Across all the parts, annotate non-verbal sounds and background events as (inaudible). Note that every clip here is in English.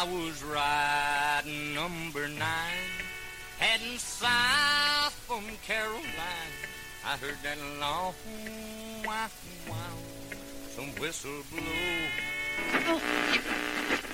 I was riding number nine, heading south from Caroline. I heard that long wow, wow, some whistle blow. Well, oh,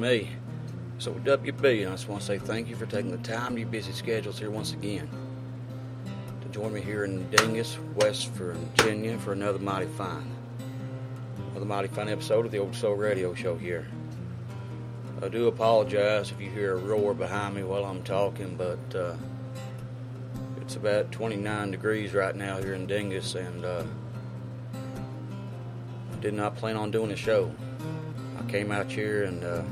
me. So, WB, I just want to say thank you for taking the time to your busy schedules here once again to join me here in Dingess, West Virginia, for another mighty fine, another mighty fine episode of the Old Soul Radio Show here. I do apologize if you hear a roar behind me while I'm talking, but uh, it's about 29 degrees right now here in Dingess, and uh, did not plan on doing a show. I came out here and uh,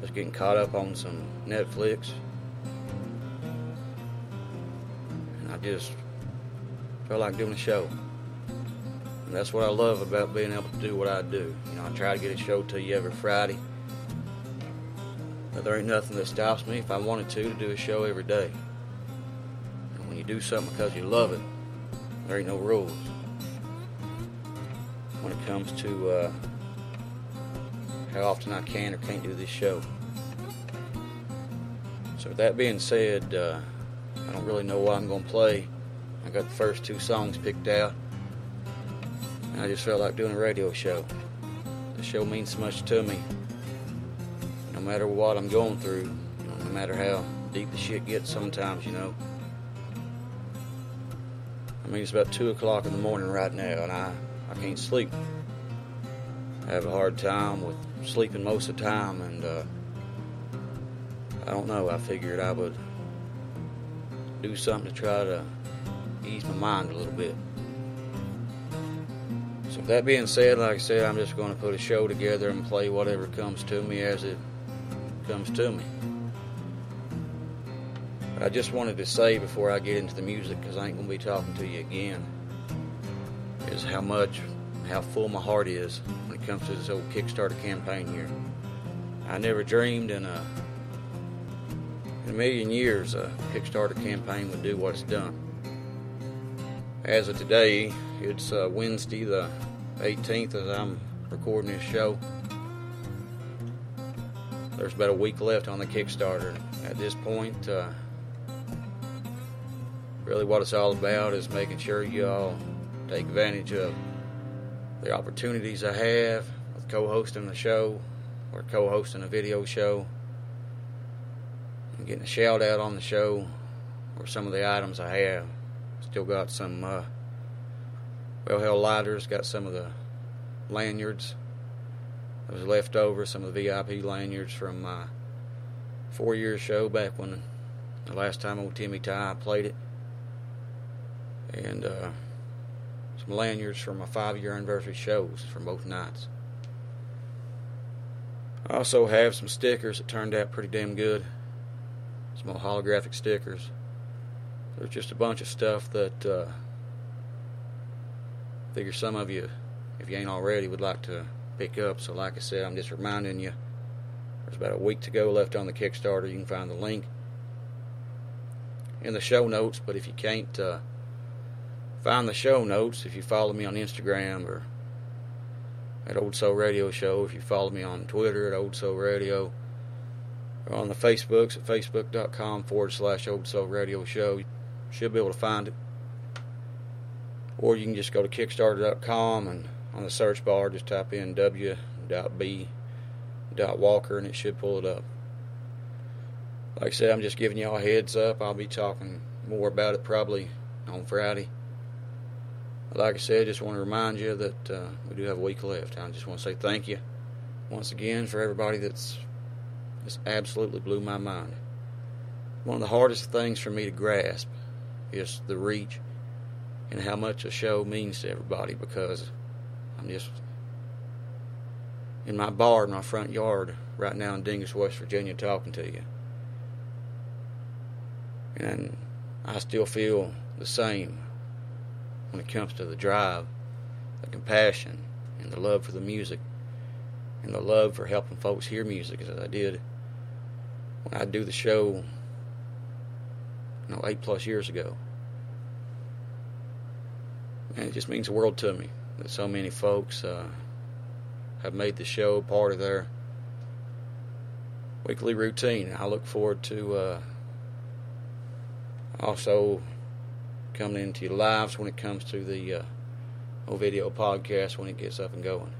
was getting caught up on some Netflix, and I just felt like doing a show. And that's what I love about being able to do what I do. You know, I try to get a show to you every Friday. But there ain't nothing that stops me if I wanted to to do a show every day. And when you do something because you love it, there ain't no rules when it comes to uh, how often I can or can't do this show. So, with that being said, uh, I don't really know what I'm going to play. I got the first two songs picked out, and I just felt like doing a radio show. The show means so much to me. No matter what I'm going through, you know, no matter how deep the shit gets sometimes, you know. I mean, it's about 2 o'clock in the morning right now, and I I can't sleep. I have a hard time with sleeping most of the time, and uh, I don't know. I figured I would do something to try to ease my mind a little bit. So, that being said, like I said, I'm just going to put a show together and play whatever comes to me as it comes to me. I just wanted to say before I get into the music, because I ain't going to be talking to you again is how much, how full my heart is it comes to this old Kickstarter campaign here. I never dreamed in a, in a million years a Kickstarter campaign would do what it's done. As of today, it's uh, Wednesday the 18th as I'm recording this show. There's about a week left on the Kickstarter. At this point, uh, really what it's all about is making sure you all take advantage of the opportunities I have with co-hosting the show or co-hosting a video show and getting a shout out on the show or some of the items I have. Still got some uh, well held lighters, got some of the lanyards that was left over, some of the VIP lanyards from my four year show back when the last time old Timmy Ty played it. And uh, lanyards for my five year anniversary shows from both nights. I also have some stickers that turned out pretty damn good. Some holographic stickers. There's just a bunch of stuff that uh, I figure some of you, if you ain't already, would like to pick up. So, like I said, I'm just reminding you there's about a week to go left on the Kickstarter. You can find the link in the show notes, but if you can't, uh, find the show notes if you follow me on Instagram or at Old Soul Radio Show, if you follow me on Twitter at Old Soul Radio, or on the Facebooks at facebook.com forward slash Old Soul Radio Show. You should be able to find it. Or you can just go to Kickstarter.com and on the search bar just type in w.b.walker and it should pull it up. Like I said, I'm just giving y'all a heads up. I'll be talking more about it probably on Friday. Like I said, just want to remind you that uh, we do have a week left. I just want to say thank you once again for everybody that's just absolutely blew my mind. One of the hardest things for me to grasp is the reach and how much a show means to everybody because I'm just in my bar in my front yard right now in Dingess, West Virginia, talking to you. And I still feel the same when it comes to the drive, the compassion, and the love for the music, and the love for helping folks hear music as I did when I do the show, you know, eight plus years ago. And it just means the world to me that so many folks uh, have made the show part of their weekly routine. I look forward to uh, also coming into your lives when it comes to the uh, video podcast when it gets up and going.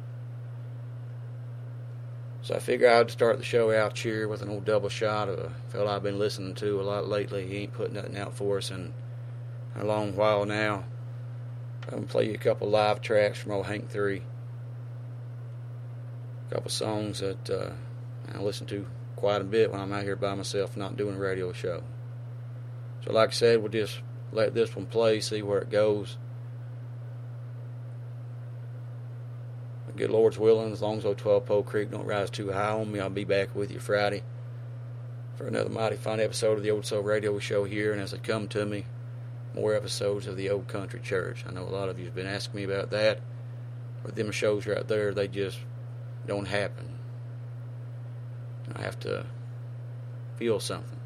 So I figure I'd start the show out here with an old double shot of a fella I've been listening to a lot lately. He ain't put nothing out for us in a long while now. I'm gonna play you a couple live tracks from old Hank Three. A couple songs that uh, I listen to quite a bit when I'm out here by myself, not doing a radio show. So, like I said, we'll just let this one play, see where it goes. Good Lord's willing, as long as old 12 Pole Creek don't rise too high on me, I'll be back with you Friday for another mighty fine episode of the Old Soul Radio Show here. And as it come to me, more episodes of the Old Country Church. I know a lot of you have been asking me about that. But them shows right there, they just don't happen. I have to feel something.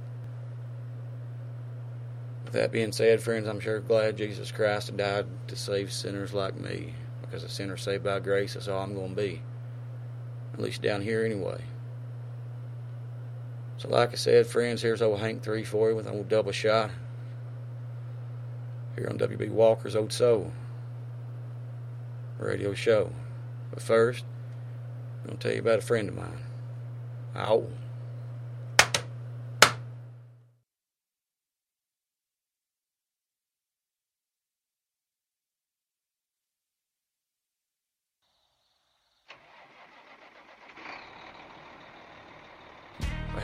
That being said, friends, I'm sure glad Jesus Christ died to save sinners like me. Because a sinner saved by grace, is all I'm going to be. At least down here, anyway. So, like I said, friends, here's old Hank 3 for you with an old double shot here on WB Walker's Old Soul radio show. But first, I'm going to tell you about a friend of mine. Ow. How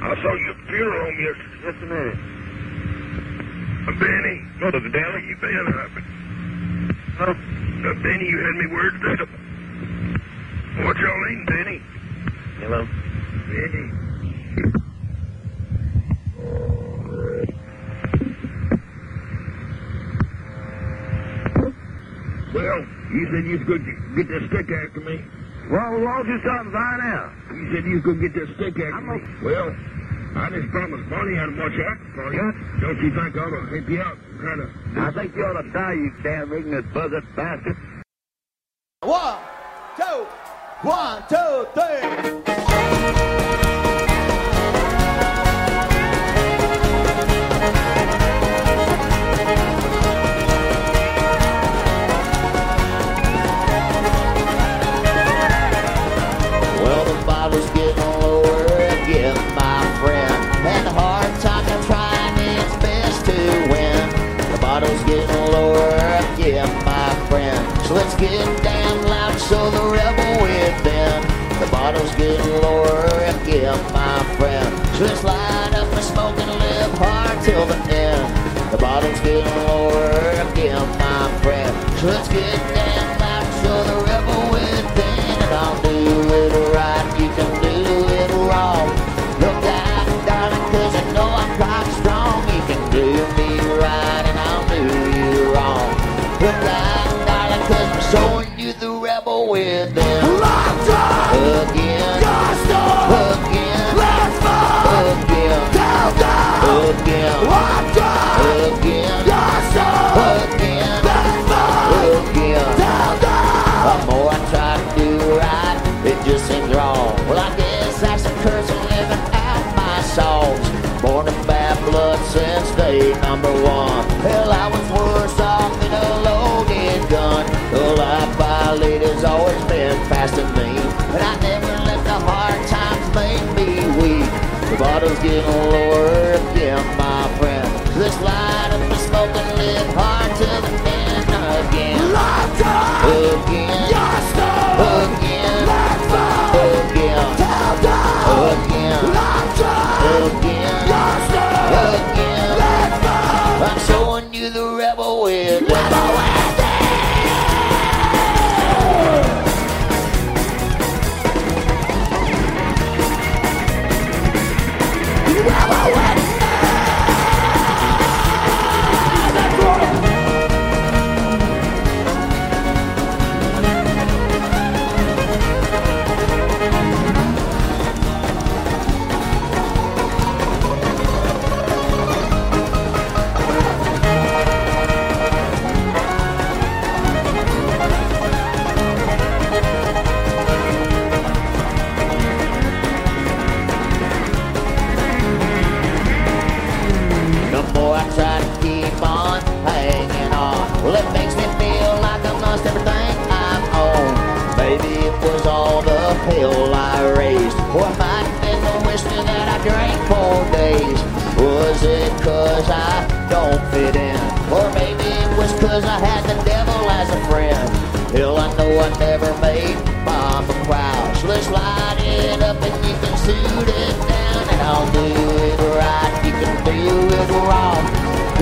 I saw you at the funeral home yesterday. Just a minute. Uh, Benny, to the deli you been up. No. Uh, Benny, you had me worried today. What y'all eating, Benny? Hello. Benny. Well, you said you was going to get that stick after me. Well, why don't you stop and find out? You said you was going to get that stick after I'm me. a- Well, I just promised Bonnie I'd watch out for you. Don't you think I ought to help you out? Kind of. I think you ought to die, you damn ignorant buzzard bastard. One, two, one, two, three. So let's get damn loud so the rebel with them. The bottle's getting lower again, my friend. So let's light up the smoke and live hard till the end. The bottle's getting lower again, my friend. So let's get damn we're down. Locked up again. Again. again. Let's fight. Again. Down, down. Again. Locked up again. Yourself. Again. Let's fight. Again. Down, down. The more I try to do right, it just seems wrong. Well, I guess that's the curse of living out my songs. Born in bad blood since day number one. Hell, I was worse off than a loaded gun. Well, I rebel within. Again. fast and mean. And I never let the hard times make me weak. The bottle's getting lower again, my friend. Let's light up the smoke and live hard to the end again. Again. Again. Was it cause I don't fit in, or maybe it was cause I had the devil as a friend? Hell, I know I never made mama cry. So let's light it up and you can suit it down, and I'll do it right. You can do it wrong.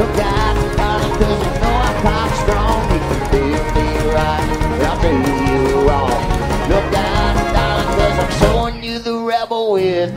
Look out, darling, cause you know I'm cock strong. You can do me right, and I'll do you wrong. Look out, darling, cause I'm showing you the rebel with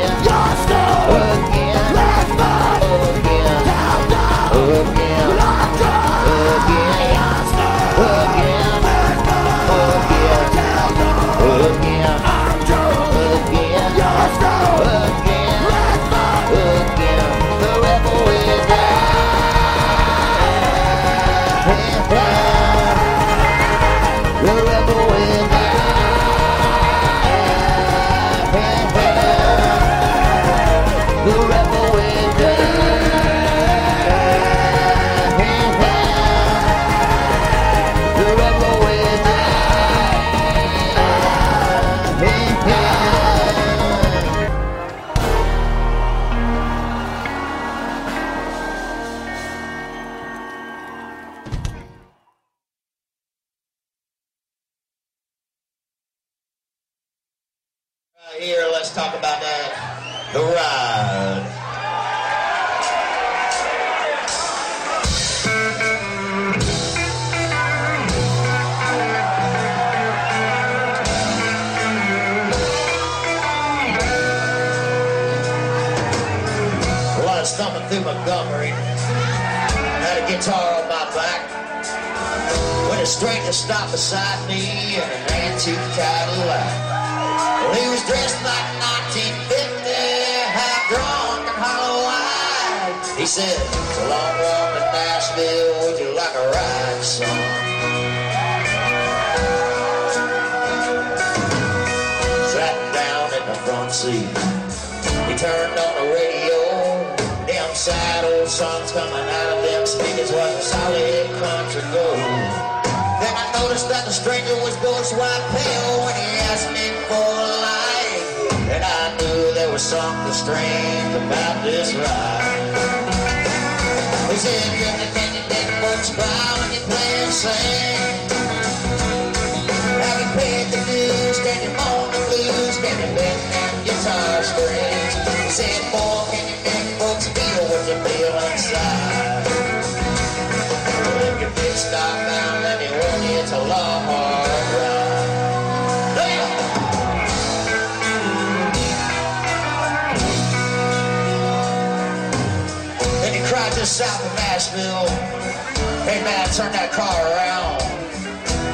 car around.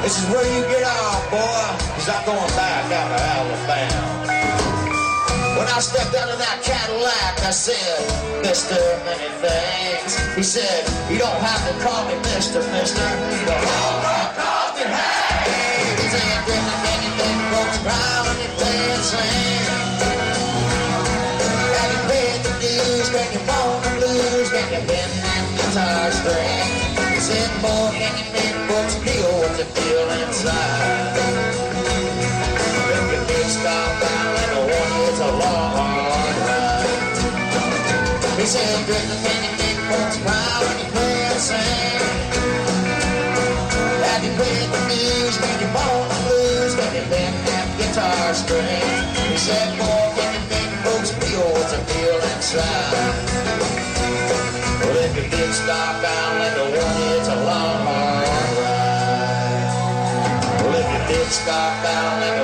This is where you get off, boy, cause I'm going back out to Alabama. When I stepped out of that Cadillac, I said, Mr. Many Things. He said, you don't have to call me Mr. Mister. You don't have to call me Hey. He said, than you think folks cry when you play and you paid the blues, can you bone the blues, can you bend that guitar string? Boy, can you bend books, feel what you feel inside? You big stop down and the one it's a long, ride. He said, can you make folks cry when you play and sing? Have you played the blues, can you bone the blues, can you bend that guitar string? He said, boy, can you make folks feel what you feel inside? Well, if you did stop down and the one stop down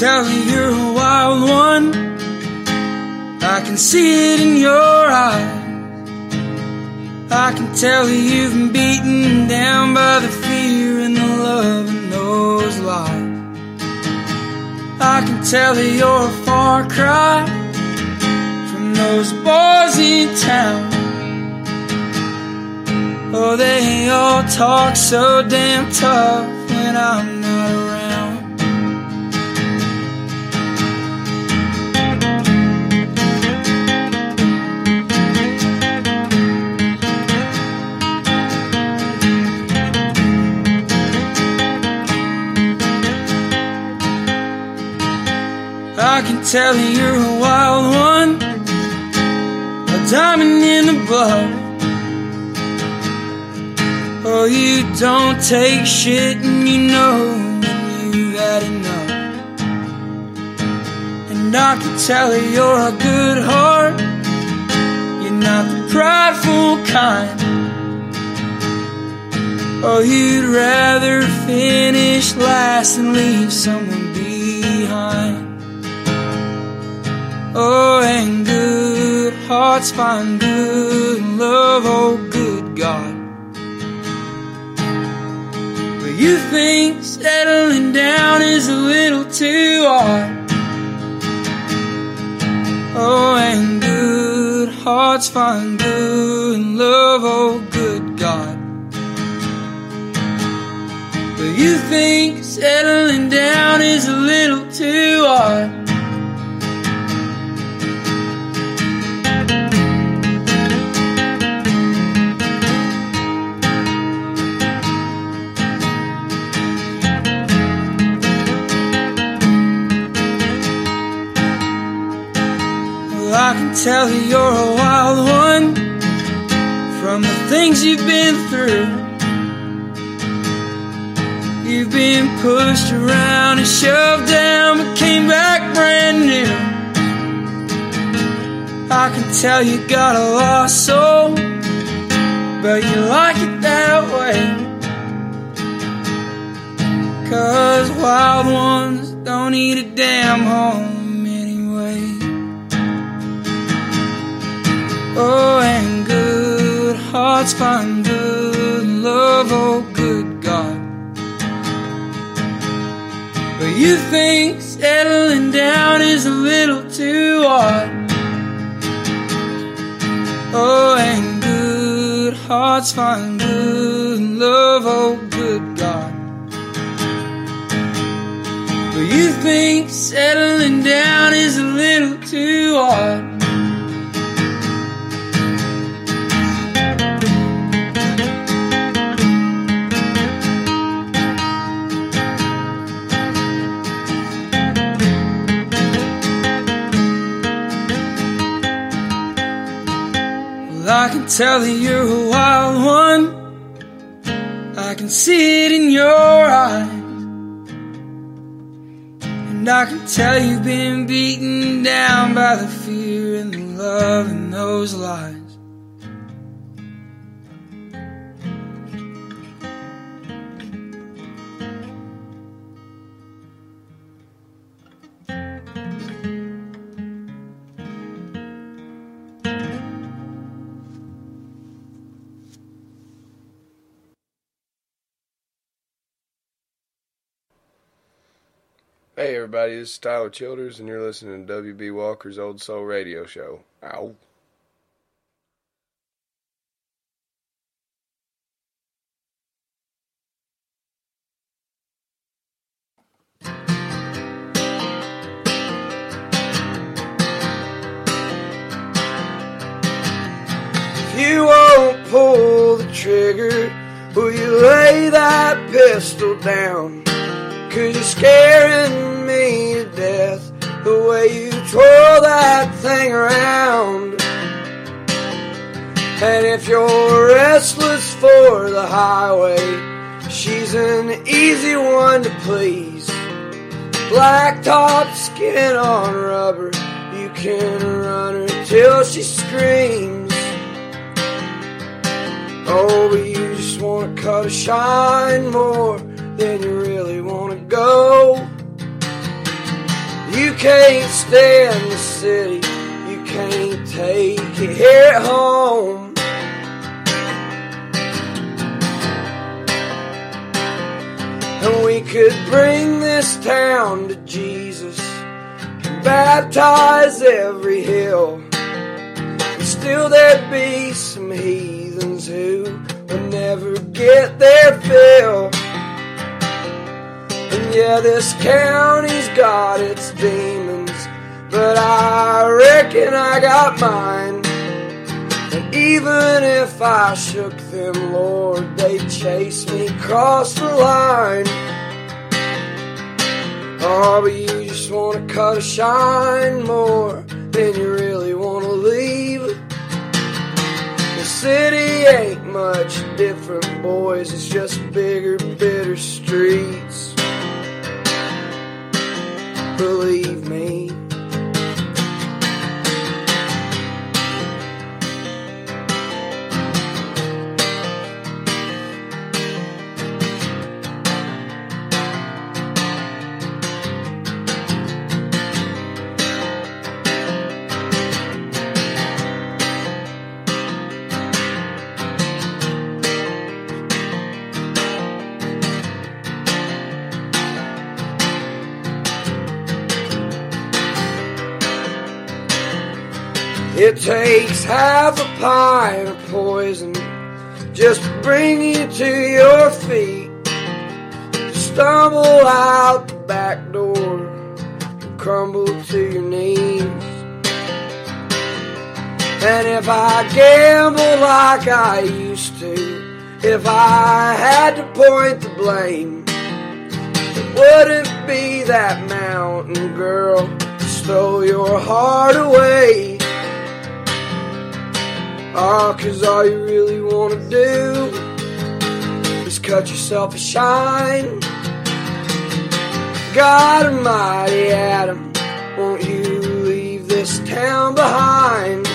tell you're a wild one. I can see it in your eyes. I can tell you've been beaten down by the fear and the love and those lies. I can tell you're a far cry from those boys in town. Oh, they all talk so damn tough when I'm not around. Tell that you're a wild one, a diamond in the blood. Oh, you don't take shit and you know when you've had enough. And I can tell that you're a good heart, you're not the prideful kind. Oh, you'd rather finish last and leave someone behind. Oh, and good hearts find good love, oh, good God. But you think settling down is a little too hard. Oh, and good hearts find good love, oh, good God. But you think settling down is a little too hard. Can tell you're a wild one from the things you've been through. You've been pushed around and shoved down, but came back brand new. I can tell you got a lost soul, but you like it that way. Cause wild ones don't need a damn home Oh, and good hearts find good love, oh, good God. But you think settling down is a little too hard. Oh, and good hearts find good love, oh, good God. But you think settling down is a little too hard. I can tell that you're a wild one. I can see it in your eyes. And I can tell you've been beaten down by the fear and the love and those lies. Hey everybody, this is Tyler Childers, and you're listening to WB Walker's Old Soul Radio Show. Ow. The highway, she's an easy one to please. Black top skin on rubber, you can run her till she screams. Oh, but you just wanna cut a shine more than you really wanna go. You can't stand the city, you can't take it here at home. And we could bring this town to Jesus and baptize every hill. And still there'd be some heathens who would never get their fill. And yeah, this county's got its demons, but I reckon I got mine. And even if I shook them, Lord, they'd chase me across the line. Oh, but you just wanna cut a shine more than you really wanna leave. The city ain't much different, boys. It's just bigger, bitter streets. Believe me. Half a pint of poison just to bring you to your feet. Stumble out the back door crumble to your knees. And if I gamble like I used to, if I had to point the blame, it wouldn't be that mountain girl who stole your heart away. Oh, cause all you really wanna do is cut yourself a shine. God Almighty Adam, won't you leave this town behind?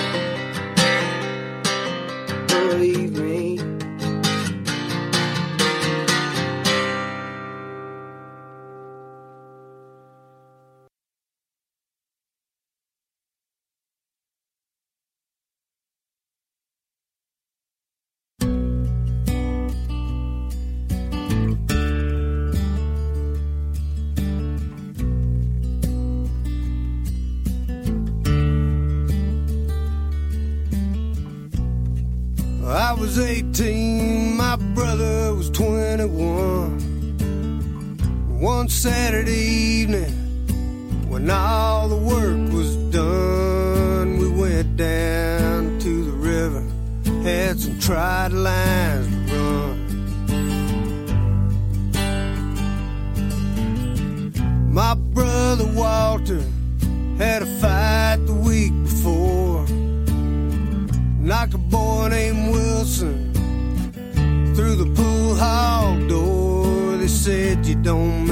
Was 18, my brother was 21. One Saturday evening, when all the work was done, we went down to the river, had some tried lines you don't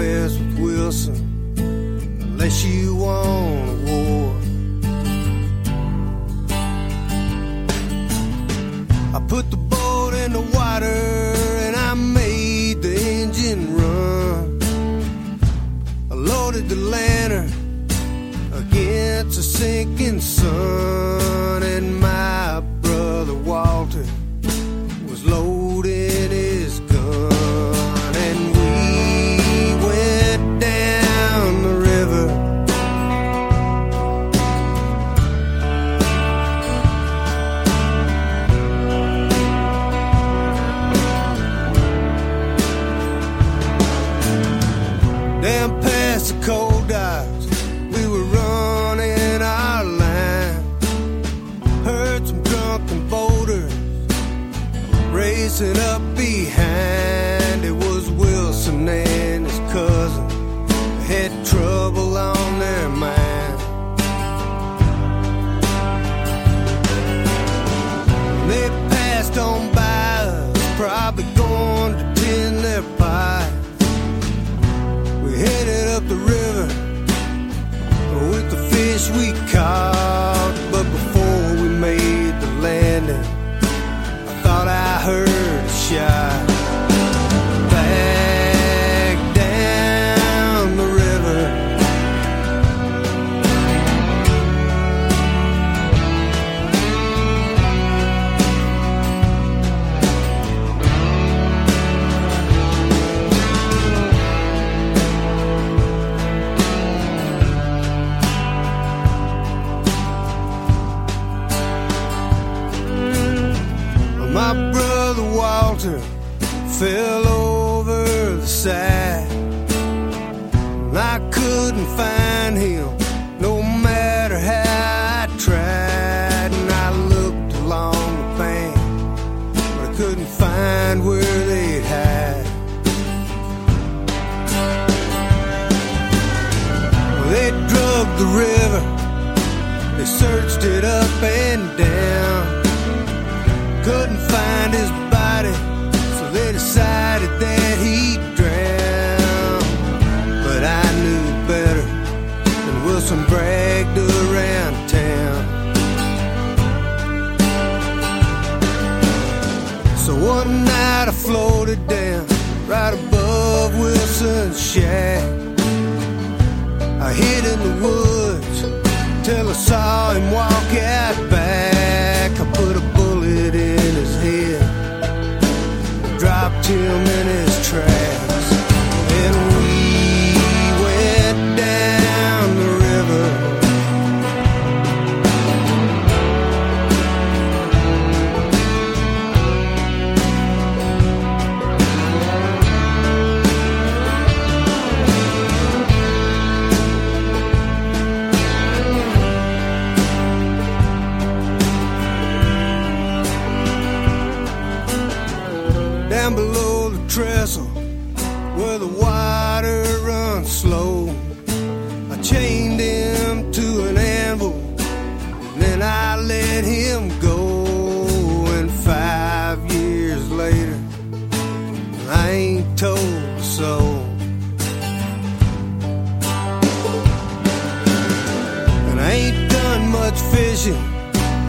kitchen,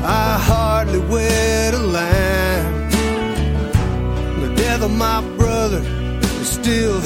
I hardly wet a line. The death of my brother is still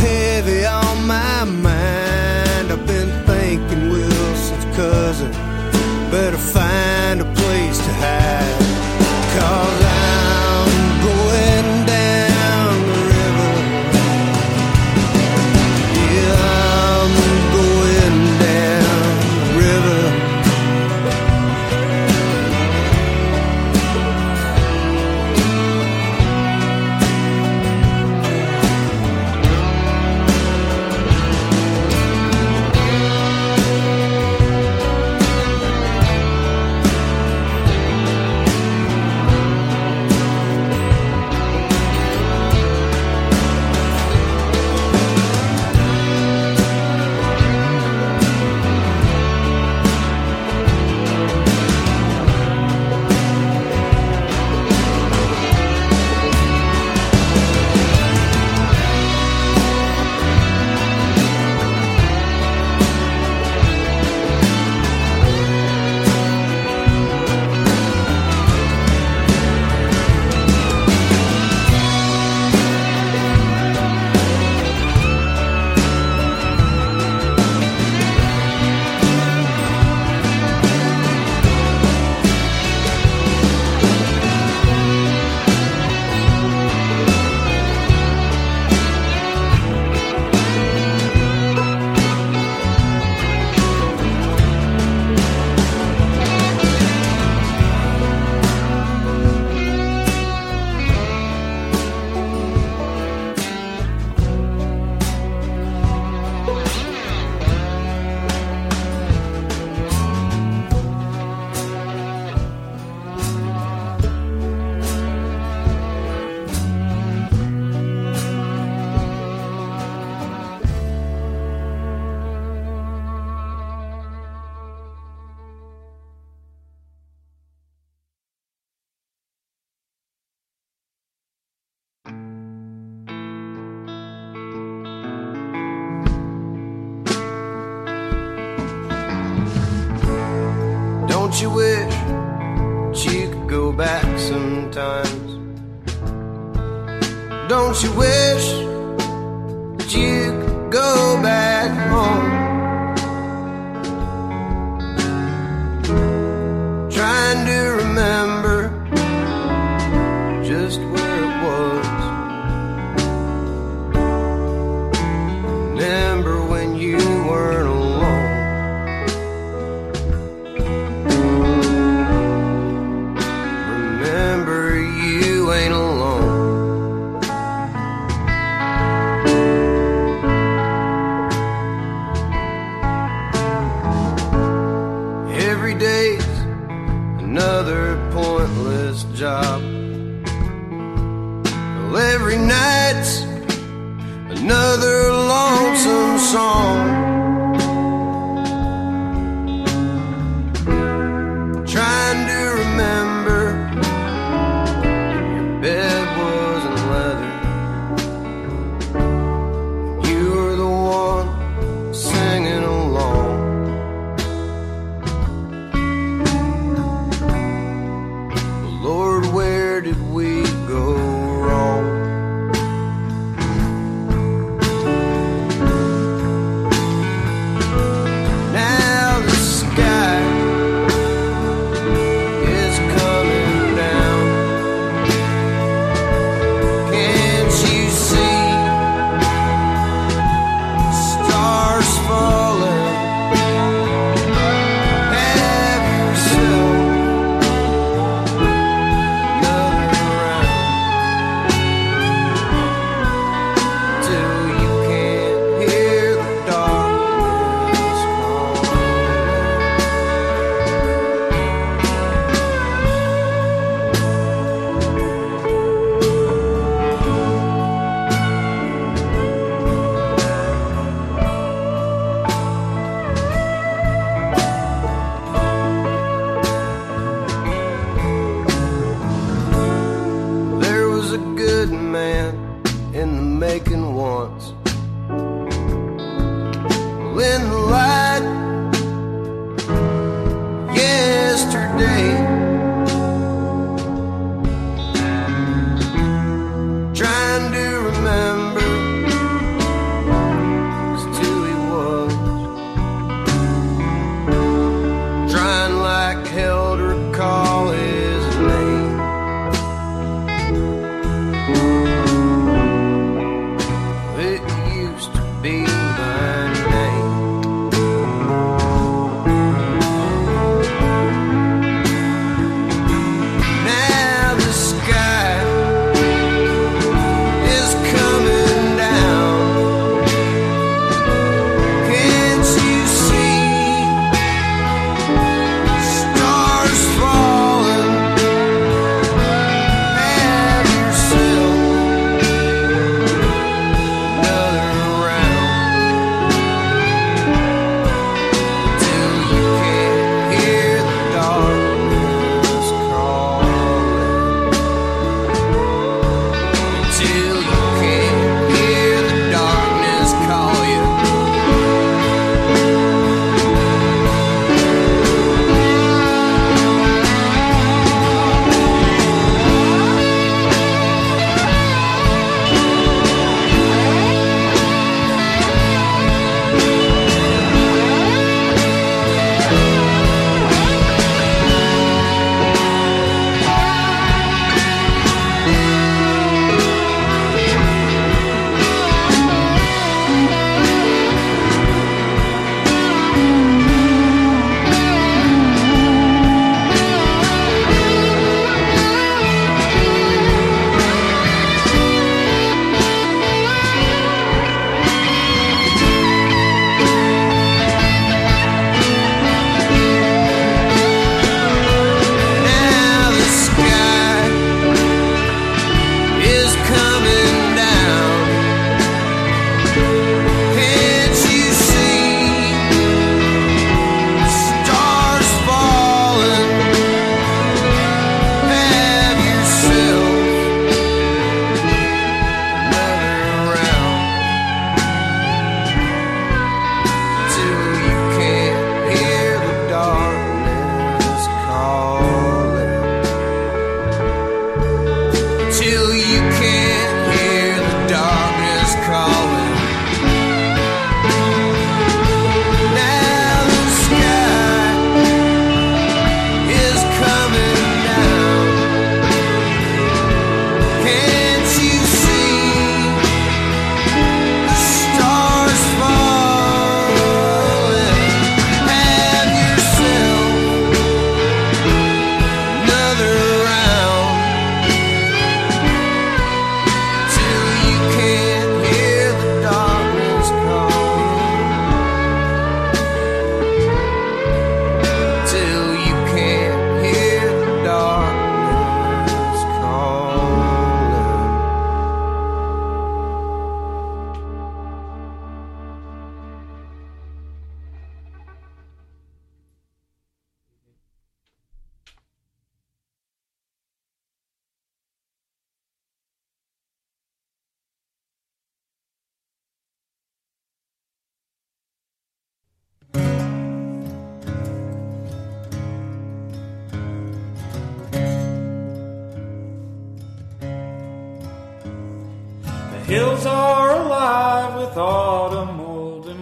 hills are alive with autumn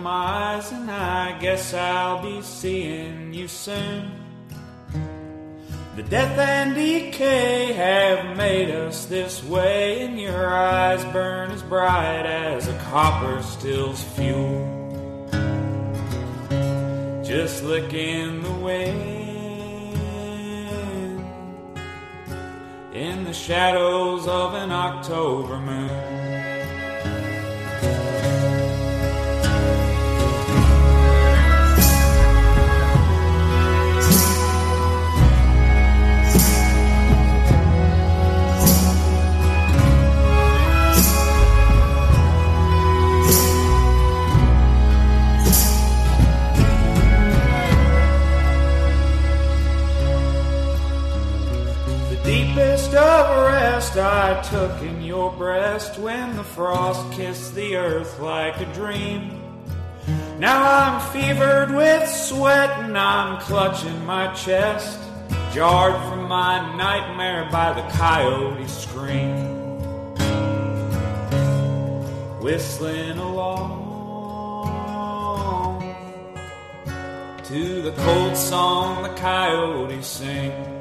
my eyes, and I guess I'll be seeing you soon. The death and decay have made us this way, and your eyes burn as bright as a copper still's fuel. Just licking the wind in the shadows of an October moon. I took in your breast when the frost kissed the earth like a dream. Now I'm fevered with sweat and I'm clutching my chest, jarred from my nightmare by the coyote scream. Whistling along to the cold song the coyotes sing.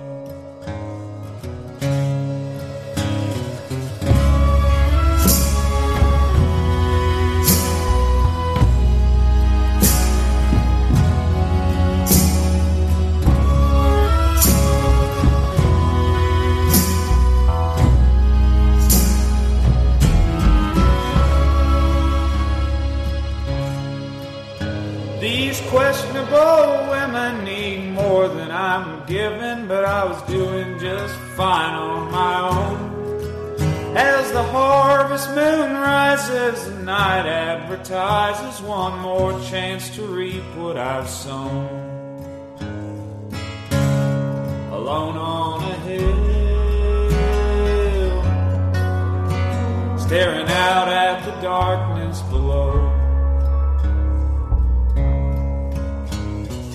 More than I'm given, but I was doing just fine on my own. As the harvest moon rises, the night advertises one more chance to reap what I've sown. Alone on a hill, staring out at the darkness below.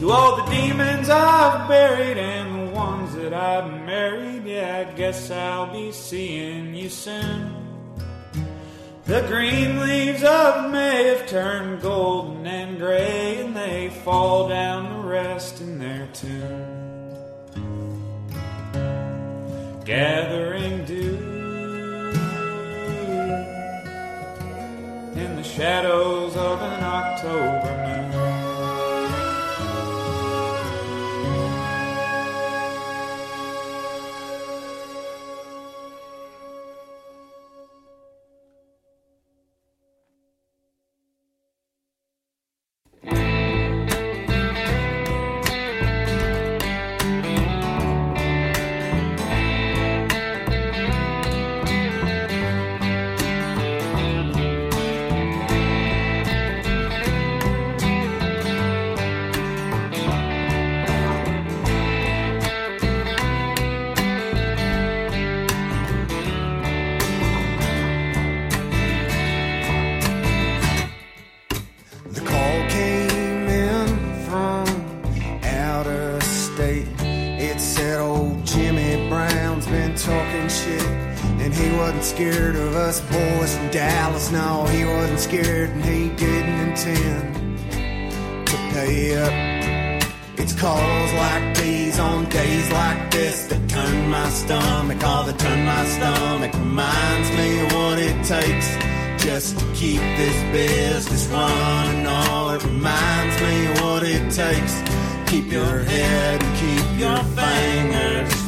To all the demons I've buried and the ones that I've married, yeah, I guess I'll be seeing you soon. The green leaves of May have turned golden and gray, and they fall down to rest in their tune. Gathering dew in the shadows of an October moon. Wasn't scared of us boys from Dallas. No, he wasn't scared and he didn't intend to pay up. It's calls like these on days like this that turn my stomach. All that turn my stomach reminds me of what it takes just to keep this business running. All it reminds me of what it takes. Keep your head and keep your fingers.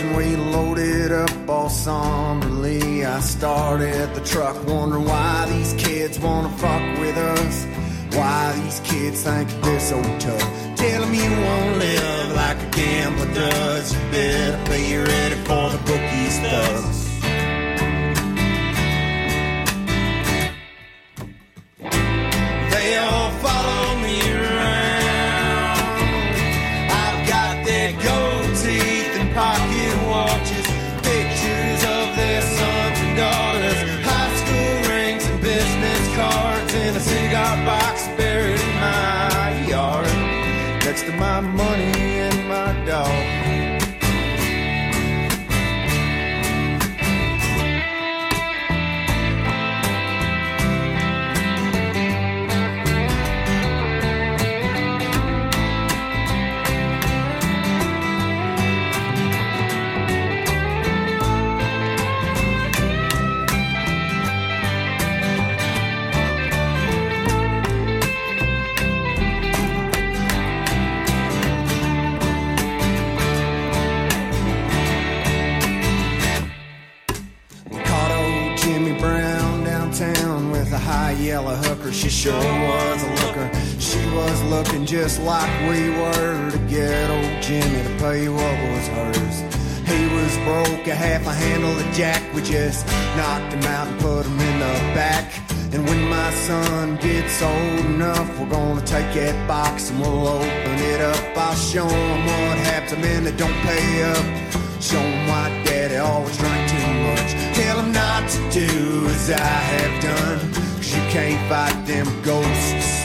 And we loaded up all somberly. I started the truck wondering why these kids wanna fuck with us. Why these kids think they're so tough. Tell them you won't live like a gambler does. You better be ready for the bookies stuff. Yellow hooker. She sure was a looker. She was looking just like we were to get old Jimmy to pay what was hers. He was broke, a half a handle of jack. We just knocked him out and put him in the back. And when my son gets old enough, we're gonna take that box and we'll open it up. I'll show him what happens to men that don't pay up. Show him why daddy always drank too much. Tell him not to do as I have done. You can't fight them ghosts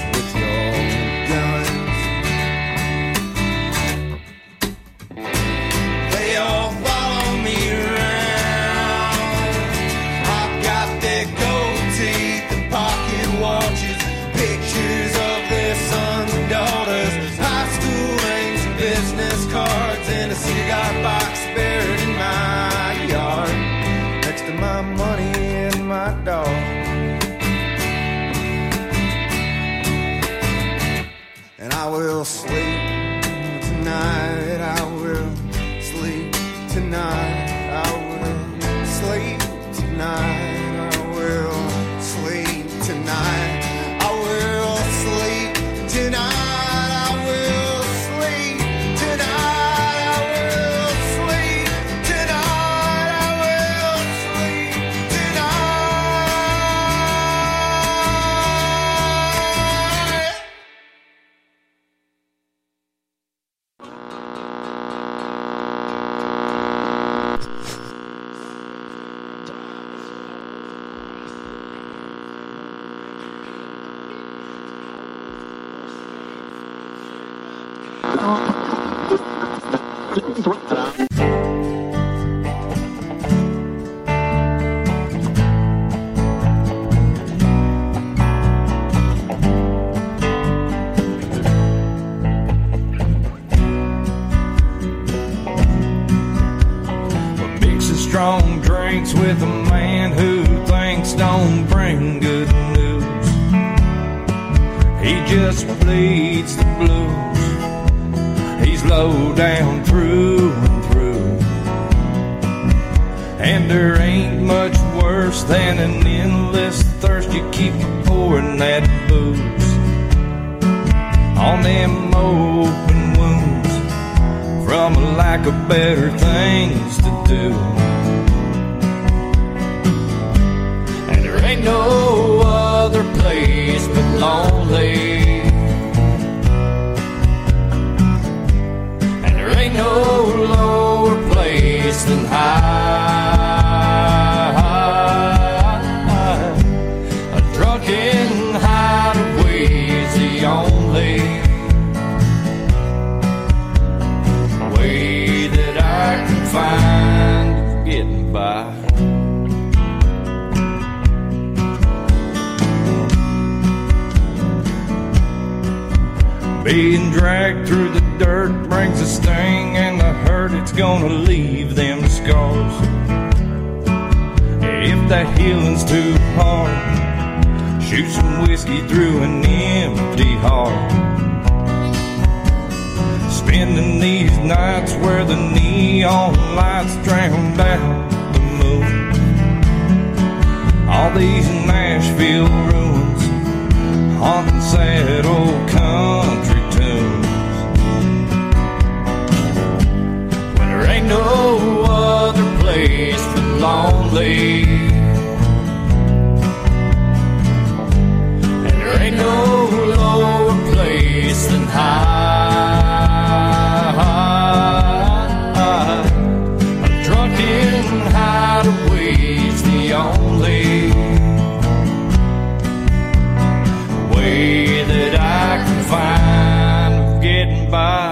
sleep. Low down through and through. And there ain't much worse than an endless thirst. You keep pouring that booze on them open wounds from a lack of better things to do. And there ain't no other place but lonely. No lower place than high. A drunken hideaway's the only way that I can find getting by. Being dragged through the dirt brings a sting and the hurt it's gonna leave them scars. If that healing's too hard, shoot some whiskey through an empty heart. Spending these nights where the neon lights drown out the moon. All these Nashville ruins, haunting sad old country no other place but lonely. And there ain't no lower place than high. A drunken hideaway's the only way that I can find of getting by.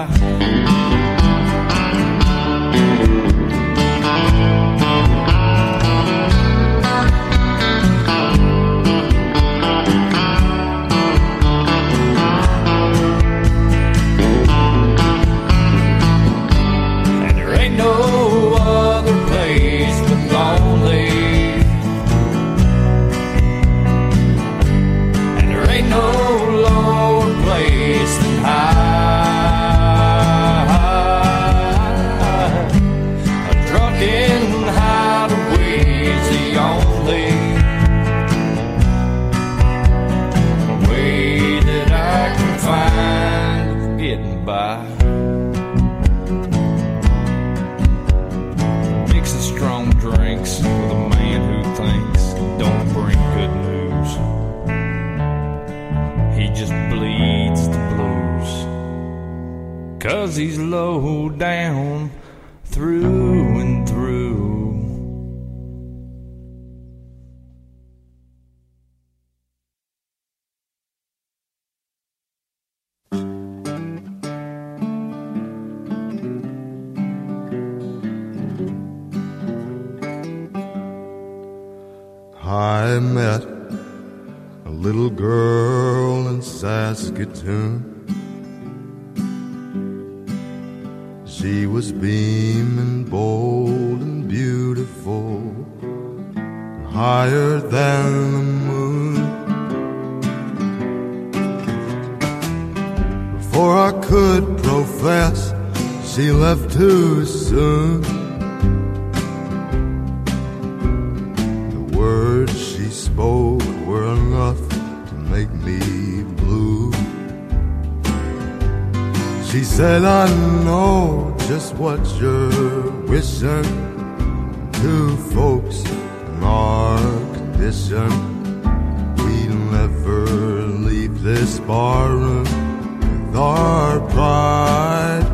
This barroom with our pride.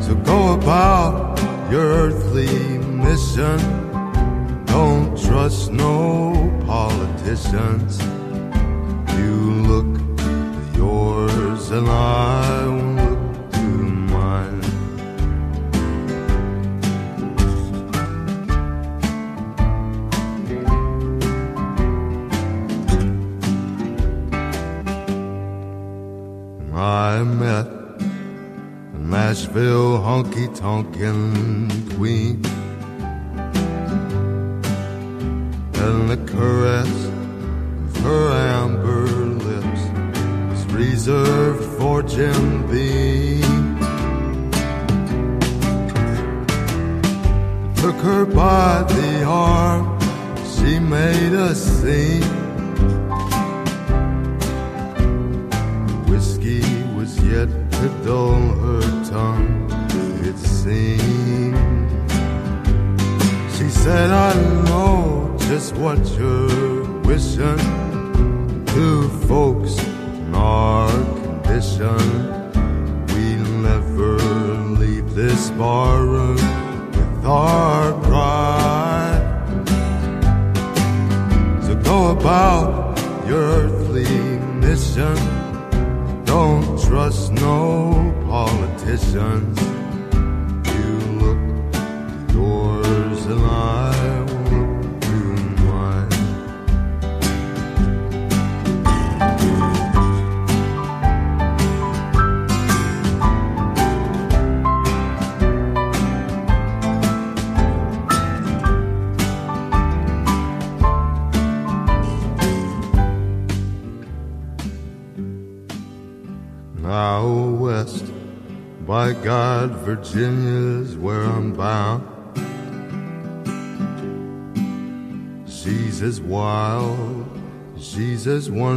So go about your earthly mission. Don't trust no politicians. honky tonkin'. Jesus one.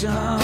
Prescription,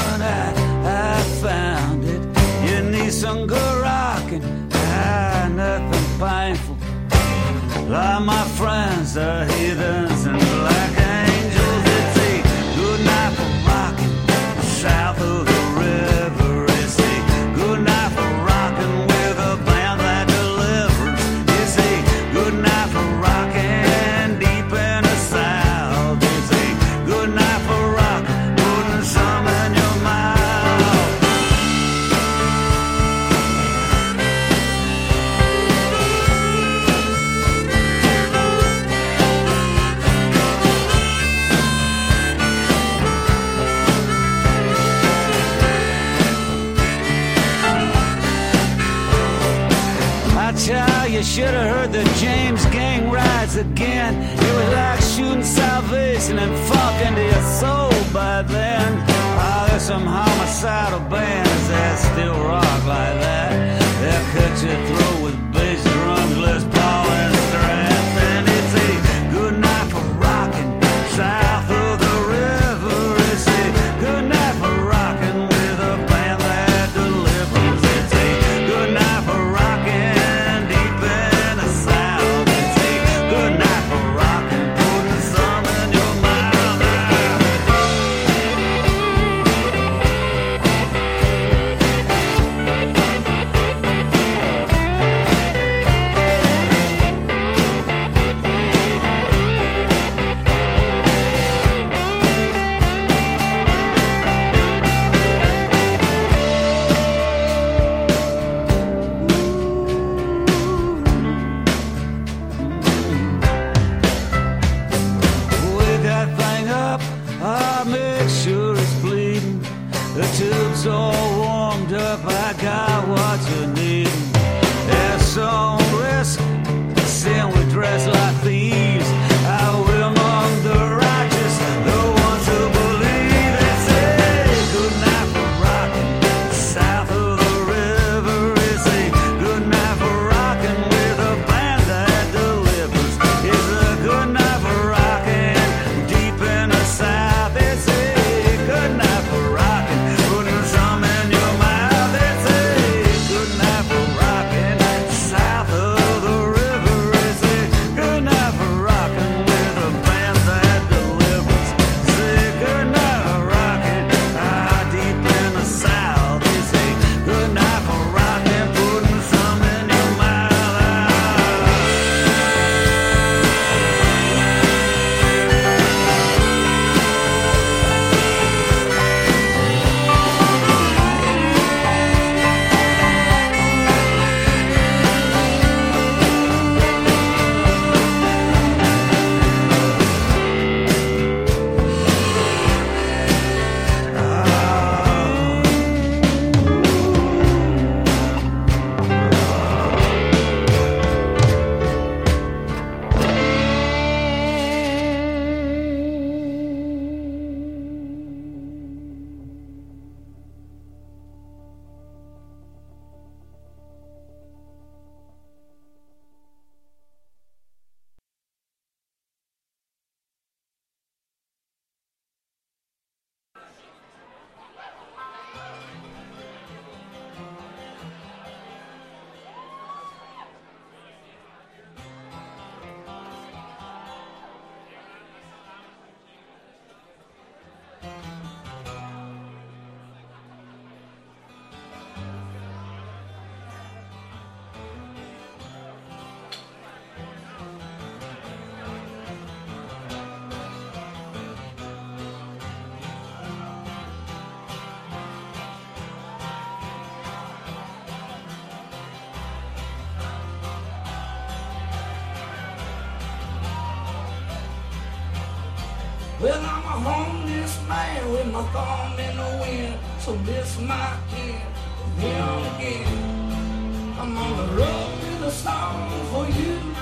song for you.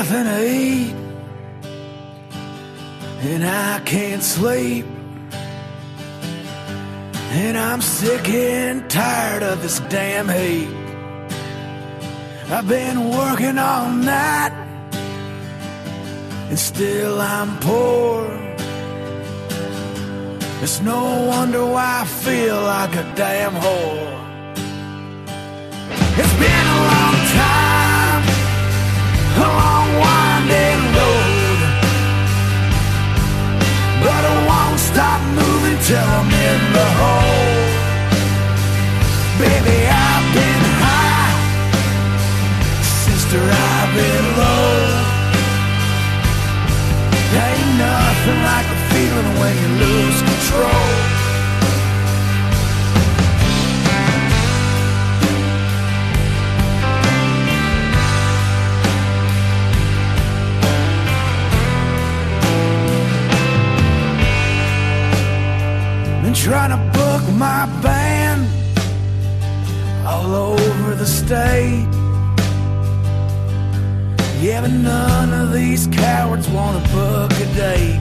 Nothing to eat, and I can't sleep. And I'm sick and tired of this damn heat. I've been working all night, and still I'm poor. It's no wonder why I feel like a damn whore. Stop moving till I'm in the hole. Baby, I've been high, sister, I've been low. Ain't nothing like the feeling when you lose control. Trying to book my band all over the state. Yeah, but none of these cowards want to book a date.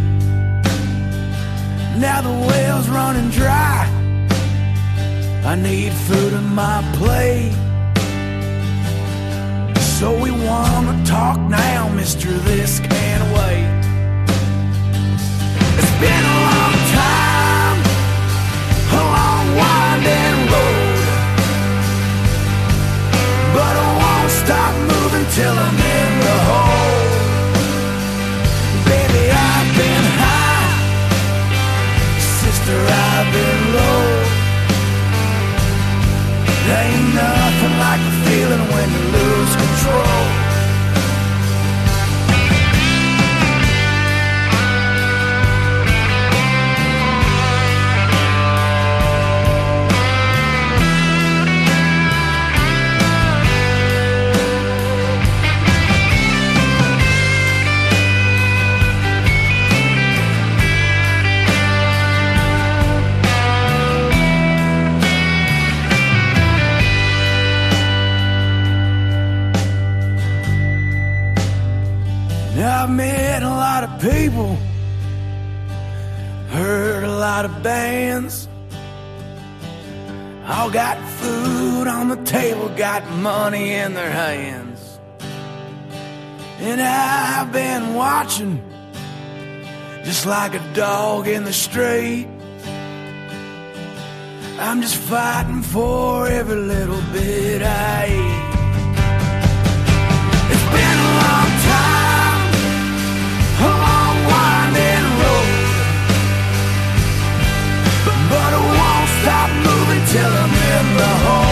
Now the well's running dry. I need food on my plate. So we wanna talk now, mister, this can't wait. It's been a winding road. But I won't stop moving till I'm in the hole. Baby, I've been high, sister, I've been low. Ain't nothing like the feeling when you lose control. Got money in their hands. And I've been watching just like a dog in the street. I'm just fighting for every little bit I eat. It's been a long time, a long winding road, but I won't stop moving till I'm in the hole.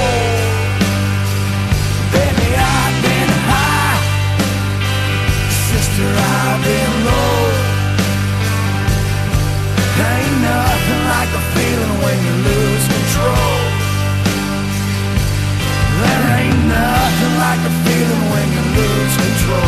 Lose control.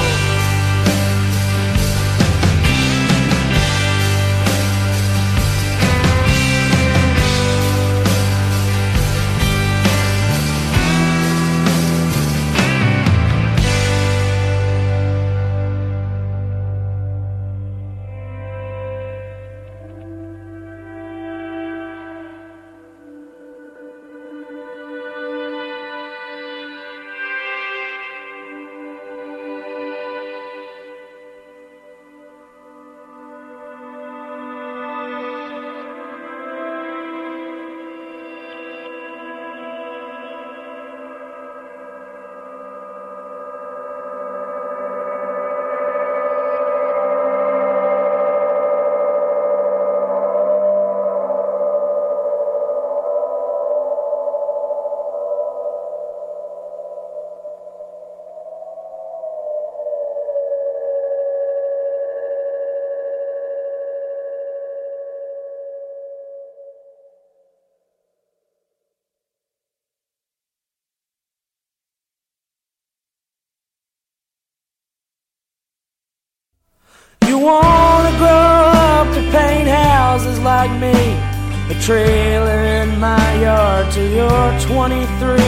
Trailer in my yard till you're 23.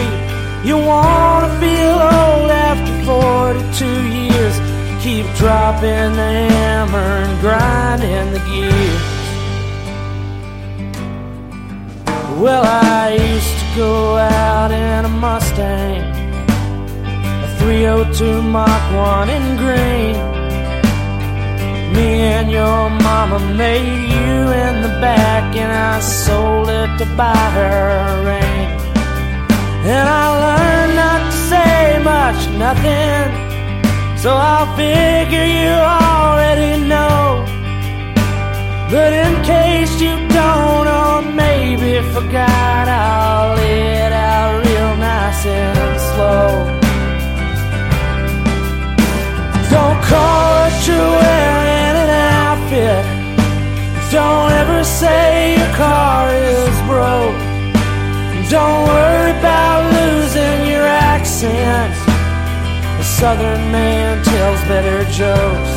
You wanna feel old after 42 years, keep dropping the hammer and grinding the gears. Well, I used to go out in a Mustang, a 302 Mach 1 in green. Me and your mama made you in the back, and I sold it to buy her a ring. And I learned not to say much, nothing. So I'll figure you already know. But in case you don't, or maybe forgot, I'll lay it out real nice and slow. Don't call wearing an outfit. Don't ever say your car is broke. Don't worry about losing your accent. A southern man tells better jokes.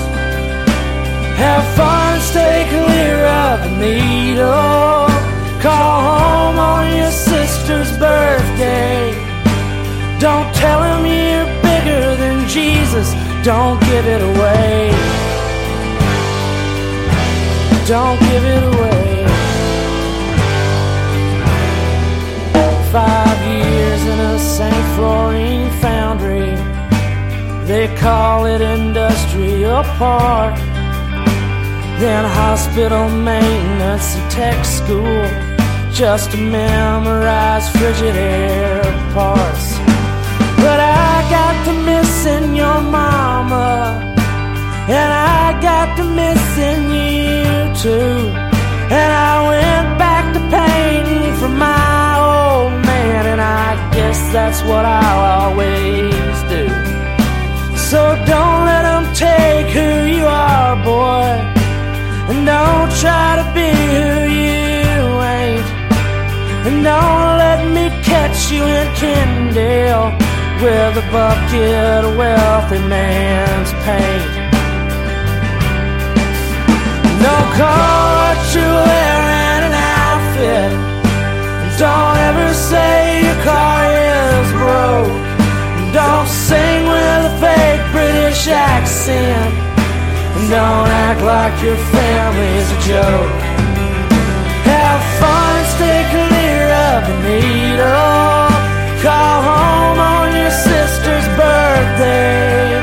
Have fun, stay clear of the needle. Call home on your sister's birthday. Don't tell him you're bigger than Jesus. Don't give it away. Don't give it away. Five years in a St. Florine foundry. They call it industrial park. Then hospital maintenance and tech school. Just to memorize Frigidaire parts. But I got to missing your mama. And I got to missing you too. And I went back to painting for my old man. And I guess that's what I'll always do. So don't let them take who you are, boy. And don't try to be who you ain't. And don't let me catch you in Kendale with a bucket of wealthy man's paint. Don't call what you're wearing an outfit. Don't ever say your car is broke. Don't sing with a fake British accent. And don't act like your family's a joke. Have fun, stay clear of the needle. Call home on your sister's birthday.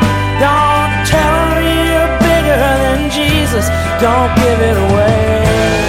Don't give it away.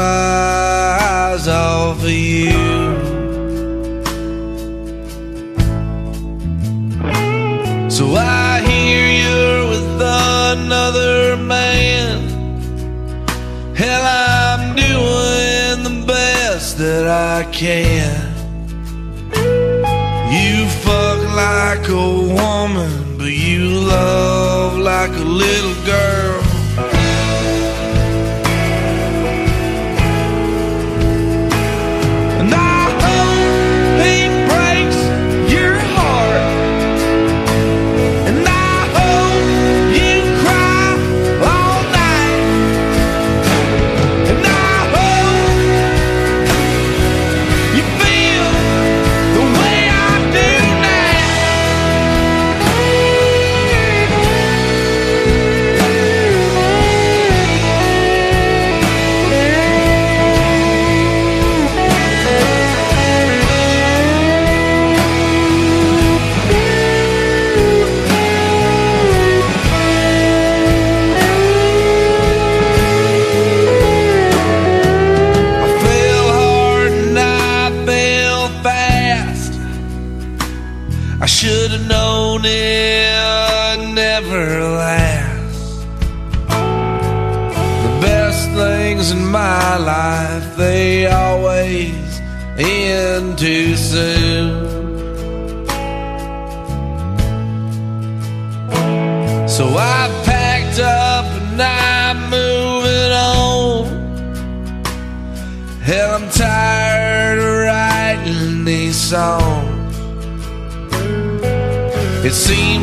my eyes off of you. So I hear you're with another man. Hell, I'm doing the best that I can. You fuck like a woman, but you love.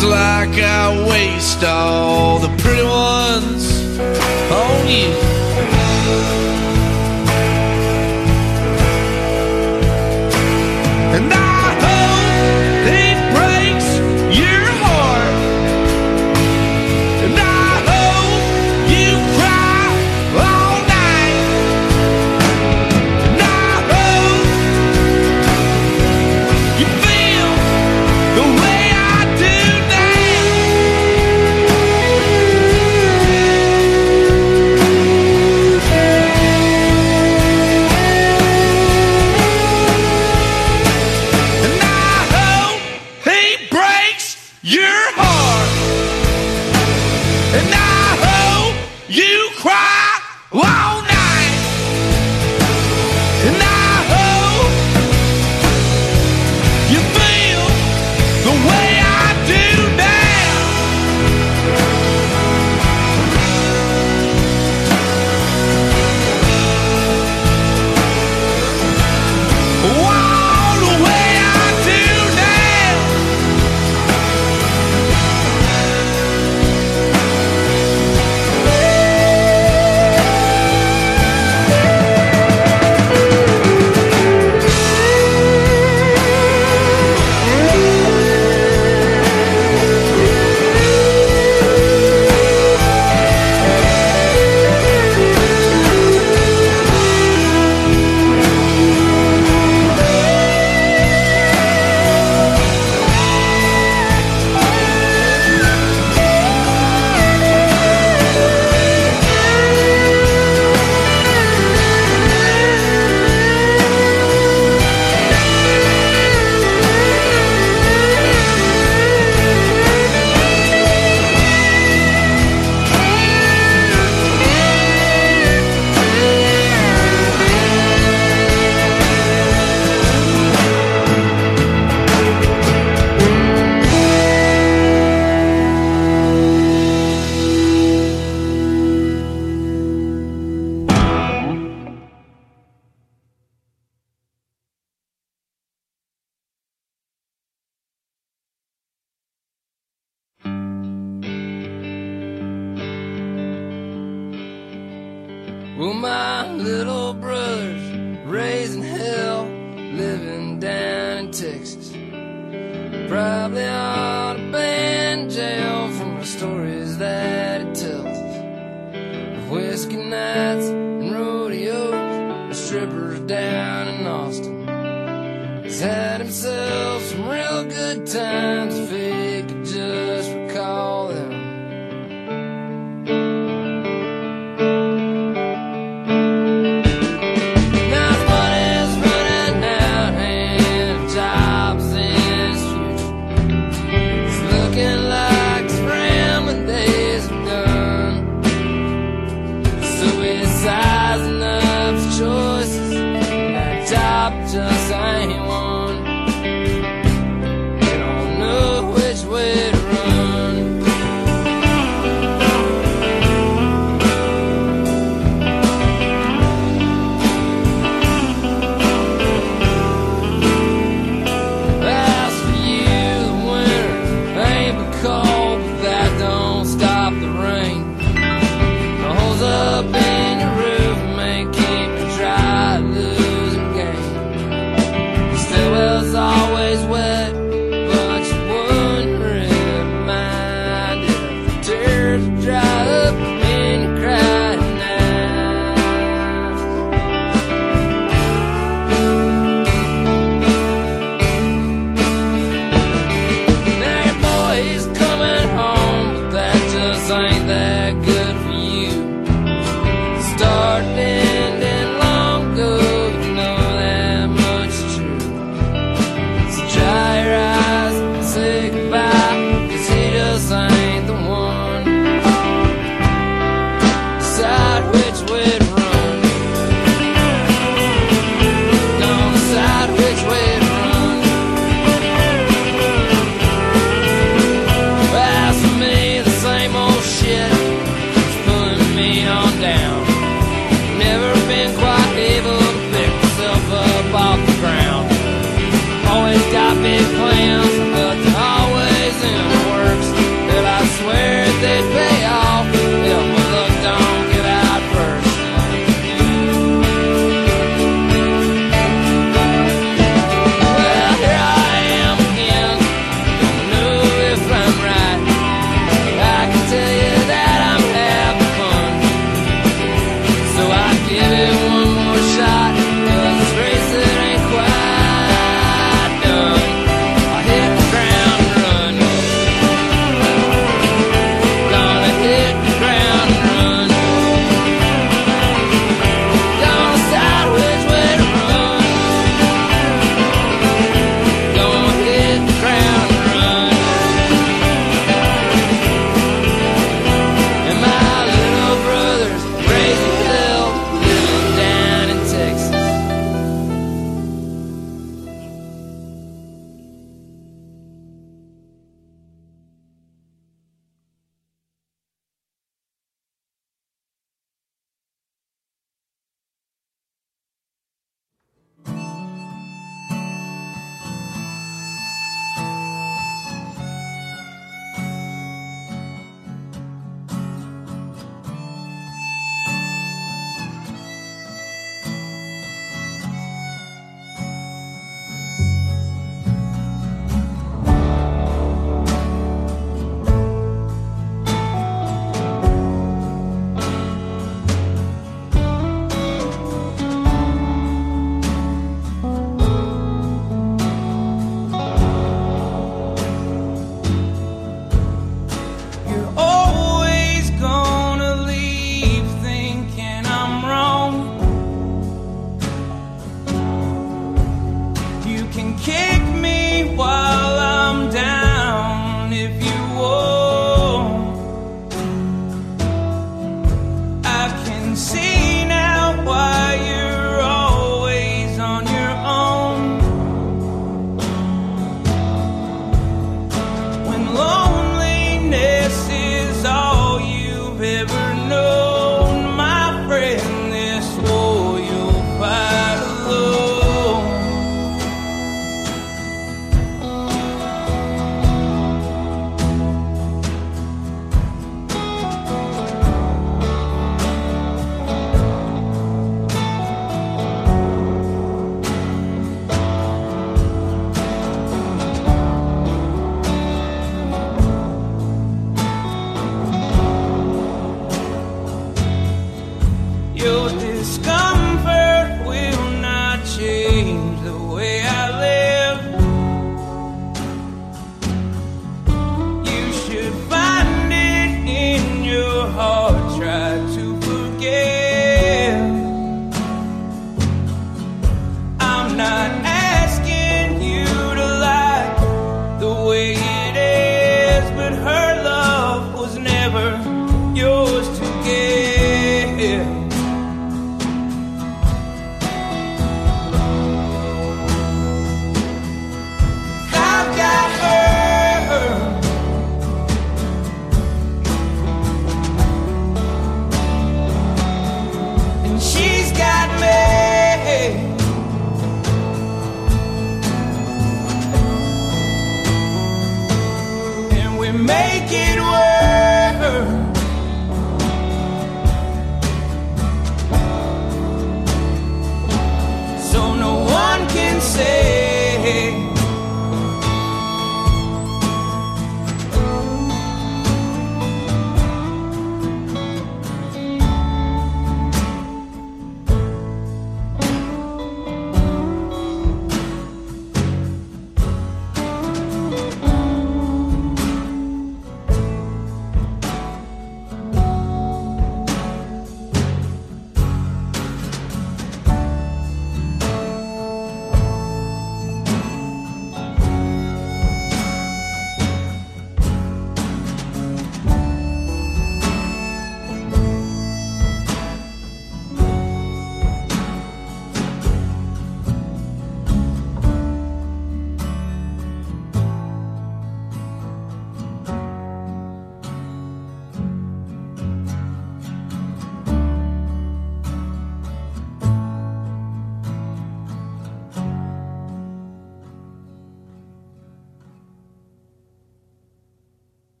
seems like I waste all the pretty ones on you. Down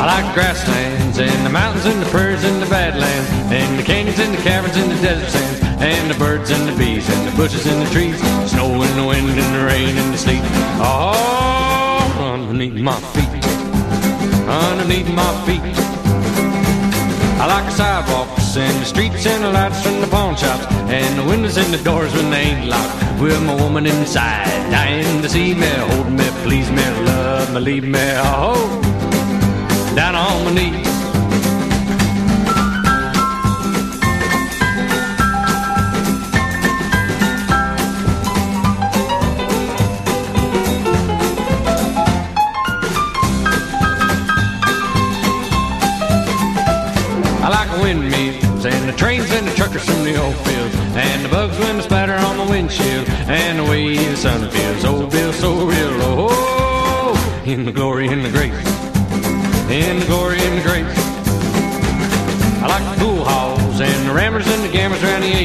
I like the grasslands and the mountains and the prairies and the badlands and the canyons and the caverns and the desert sands and the birds and the bees and the bushes and the trees, snow and the wind and the rain and the sleet. All underneath my feet, underneath my feet. I like the sidewalks and the streets and the lights from the pawn shops and the windows and the doors when they ain't locked. With my woman inside, dying to see me, hold me, please me, love me, leave me, oh, down on my knees.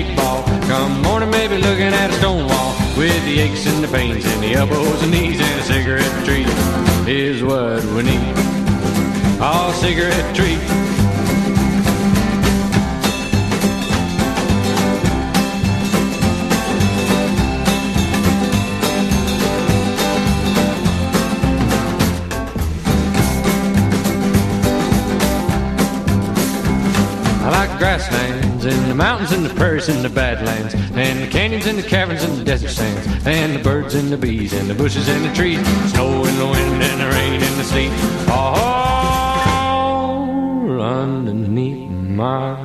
Come morning, maybe looking at a stone wall with the aches and the pains and the elbows and knees and a cigarette tree is what we need. Oh, cigarette tree. Mountains and the prairies and the badlands and the canyons and the caverns and the desert sands and the birds and the bees and the bushes and the trees, snow and the wind and the rain and the sleet, all underneath my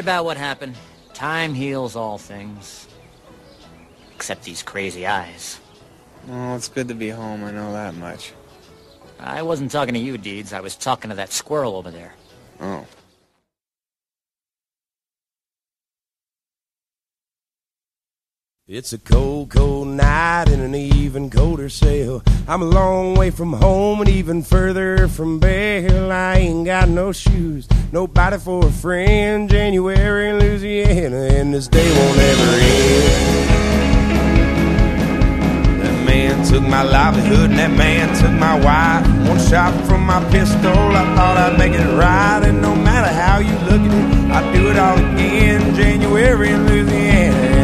about what happened. Time heals all things. Except these crazy eyes. Oh, it's good to be home. I know that much. I wasn't talking to you, Deeds. I was talking to that squirrel over there. Oh. It's a cold, cold night and an even colder sail. I'm a long way from home and even further from Belle. I ain't got no shoes, nobody for a friend. January in Louisiana, and this day won't ever end. That man took my livelihood and that man took my wife. One shot from my pistol, I thought I'd make it right. And no matter how you look at it, I'd do it all again. January in Louisiana,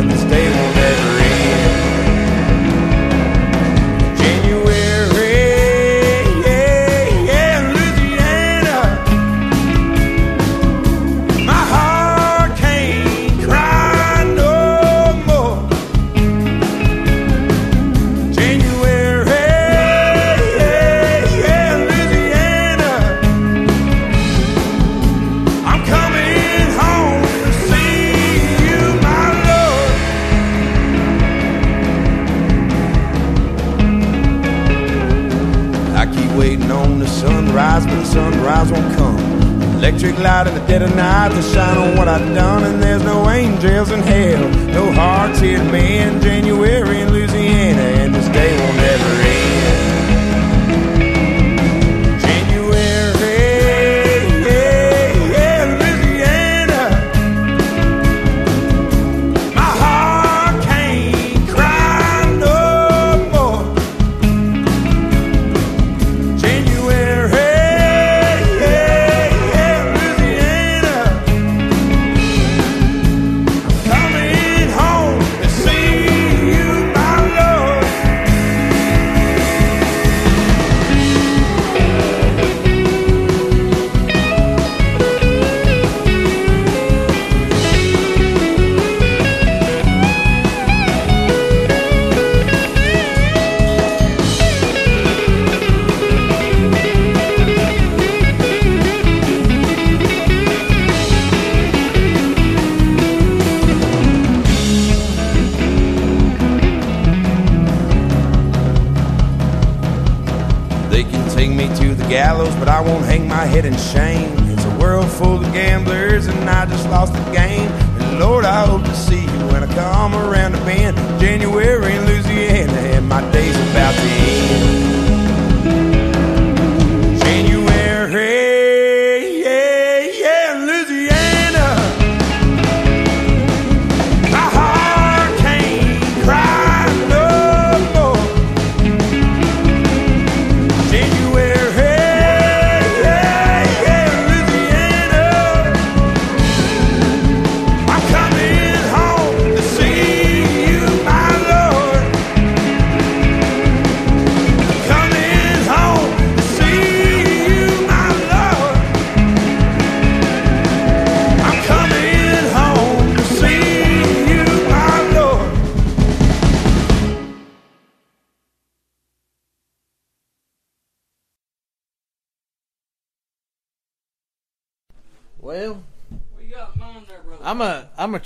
won't come. Electric light in the dead of night to shine on what I've done, and there's no angels in hell, no to mend. January in Louisiana, won't hang my head in shame. It's a world full of gamblers, and I just lost the game. And Lord, I hope to see you when I come around the bend. January in Louisiana, and my day's about to end.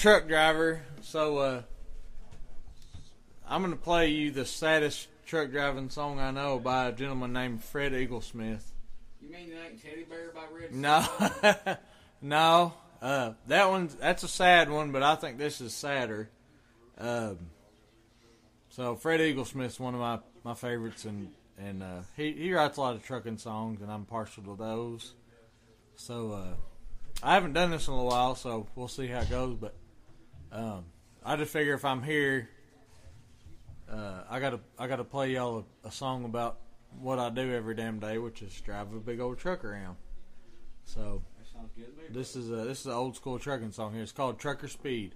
Truck driver, so uh, I'm gonna play you the saddest truck driving song I know by a gentleman named Fred Eaglesmith. You mean that ain't Teddy Bear by Red? No, (laughs) no, uh, that one's that's a sad one, but I think this is sadder. Um, so Fred Eaglesmith's one of my, my favorites, and and uh, he he writes a lot of trucking songs, and I'm partial to those. So uh, I haven't done this in a while, so we'll see how it goes. But um, I just figure if I'm here, uh, I gotta I gotta play y'all a, a song about what I do every damn day, which is drive a big old truck around. So this is a this is an old school trucking song here. It's called Trucker Speed.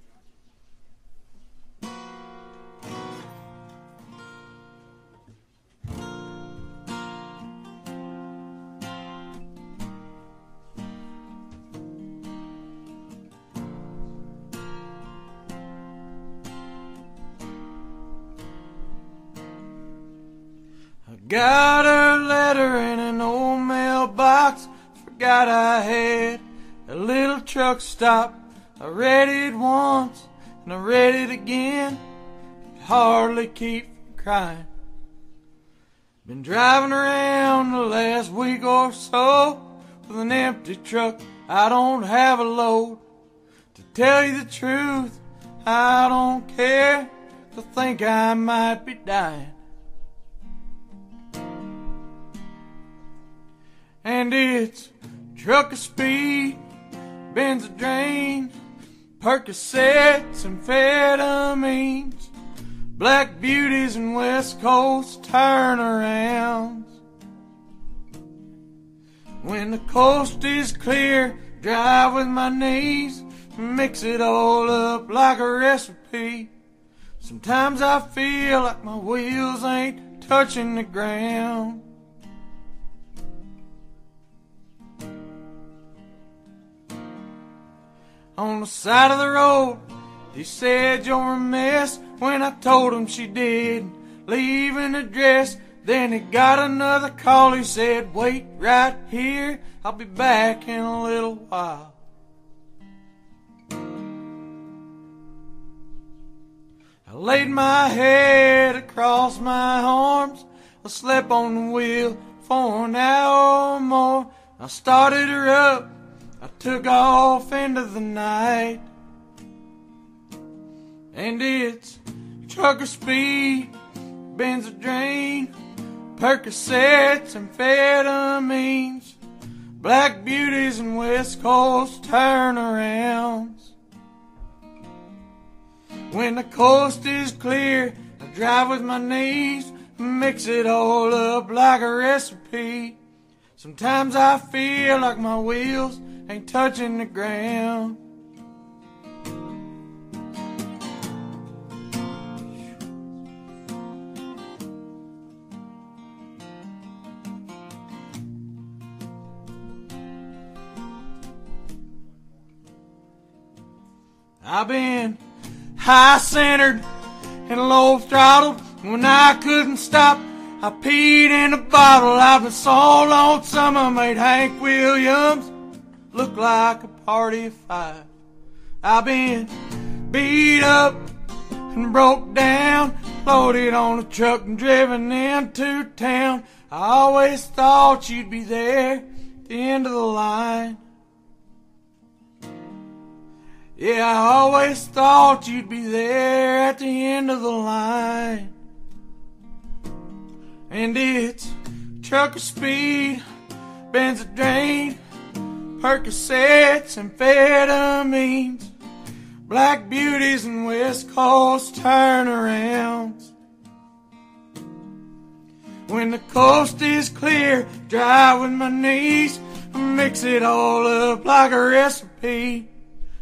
Got a letter in an old mailbox. Forgot I had a little truck stop. I read it once and I read it again. Could hardly keep from crying. Been driving around the last week or so with an empty truck. I don't have a load. To tell you the truth, I don't care. I think I might be dying. And it's trucker speed, Benzedrine, Percocets and amphetamines, black beauties and West Coast turnarounds. When the coast is clear, drive with my knees, mix it all up like a recipe. Sometimes I feel like my wheels ain't touching the ground. On the side of the road. He said you're a mess when I told him she did. Leave an address. Then he got another call. He said, wait right here. I'll be back in a little while. I laid my head across my arms. I slept on the wheel for an hour or more. I started her up. I took off into the night. And it's trucker speed, drain, Percocets amphetamines, black beauties and West Coast turnarounds. When the coast is clear, I drive with my knees, mix it all up like a recipe. Sometimes I feel like my wheels ain't touching the ground. I've been high centered and low throttled when I couldn't stop. I peed in a bottle. I've been so lonesome I made Hank Williams look like a party five. I've been beat up and broke down, loaded on a truck and driven into town. I always thought you'd be there at the end of the line. Yeah, I always thought you'd be there at the end of the line. And it's trucker speed, Benzedrine, Percocets and amphetamines, black beauties and West Coast turnarounds. When the coast is clear, drive with my knees, mix it all up like a recipe.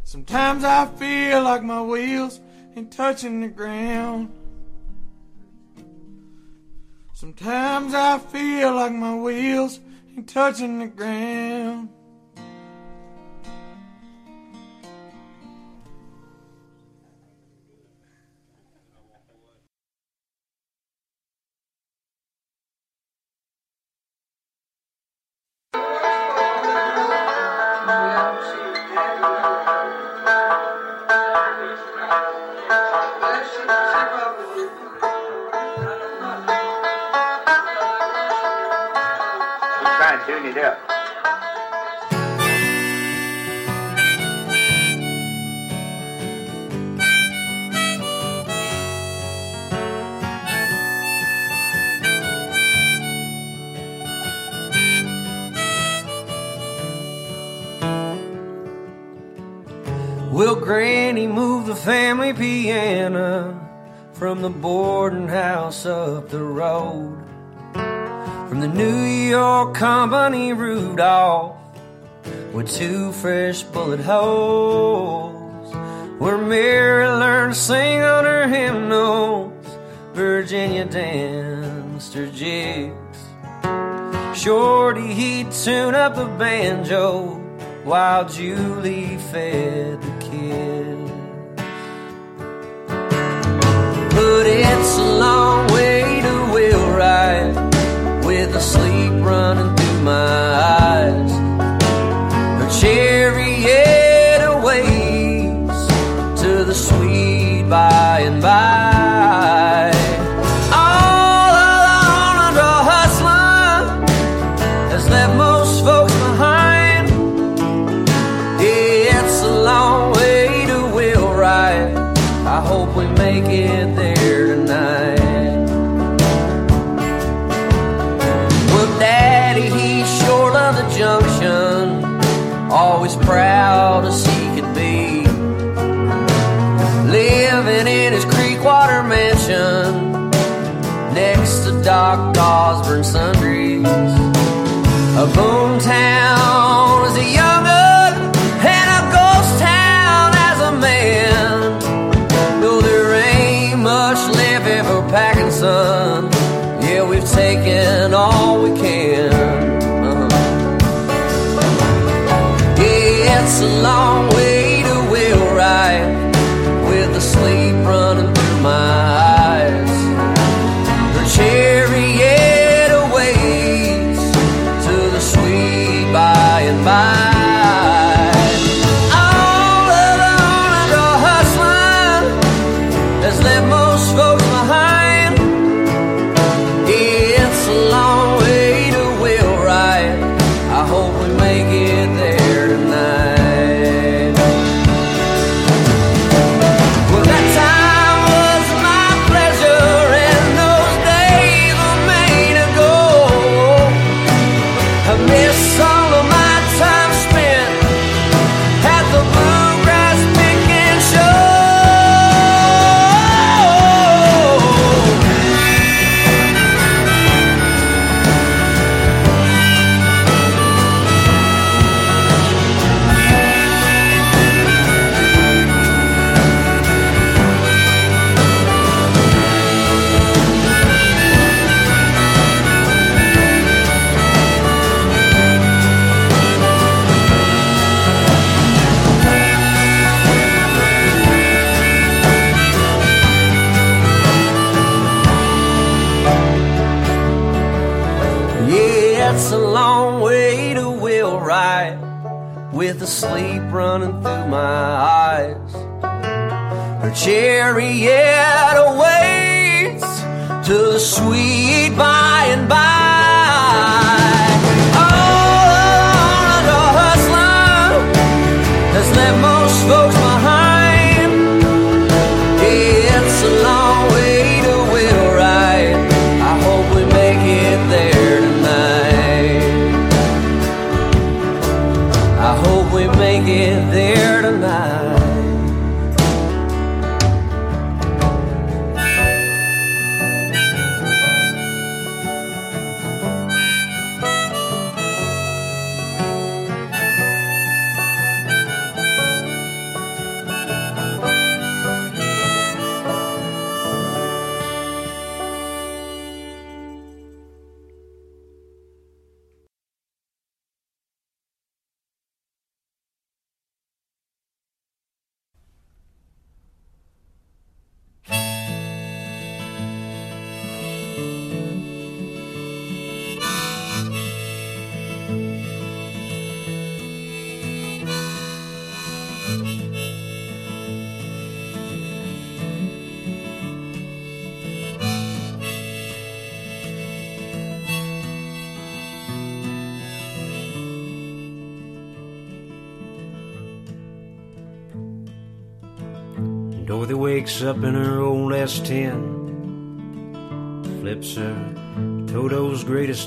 Sometimes I feel like my wheels ain't touching the ground. Sometimes I feel like my wheels ain't touching the ground. the family piano from the boarding house up the road. From the New York company Rudolph with two fresh bullet holes. Where Mary learned to sing on her hymnals, Virginia danced her jigs. Shorty, he'd tune up a banjo while Julie fed the but it's a long way to will ride with the sleep running through my eyes. Her chariot awaits to the sweet by and by. burn sundries. A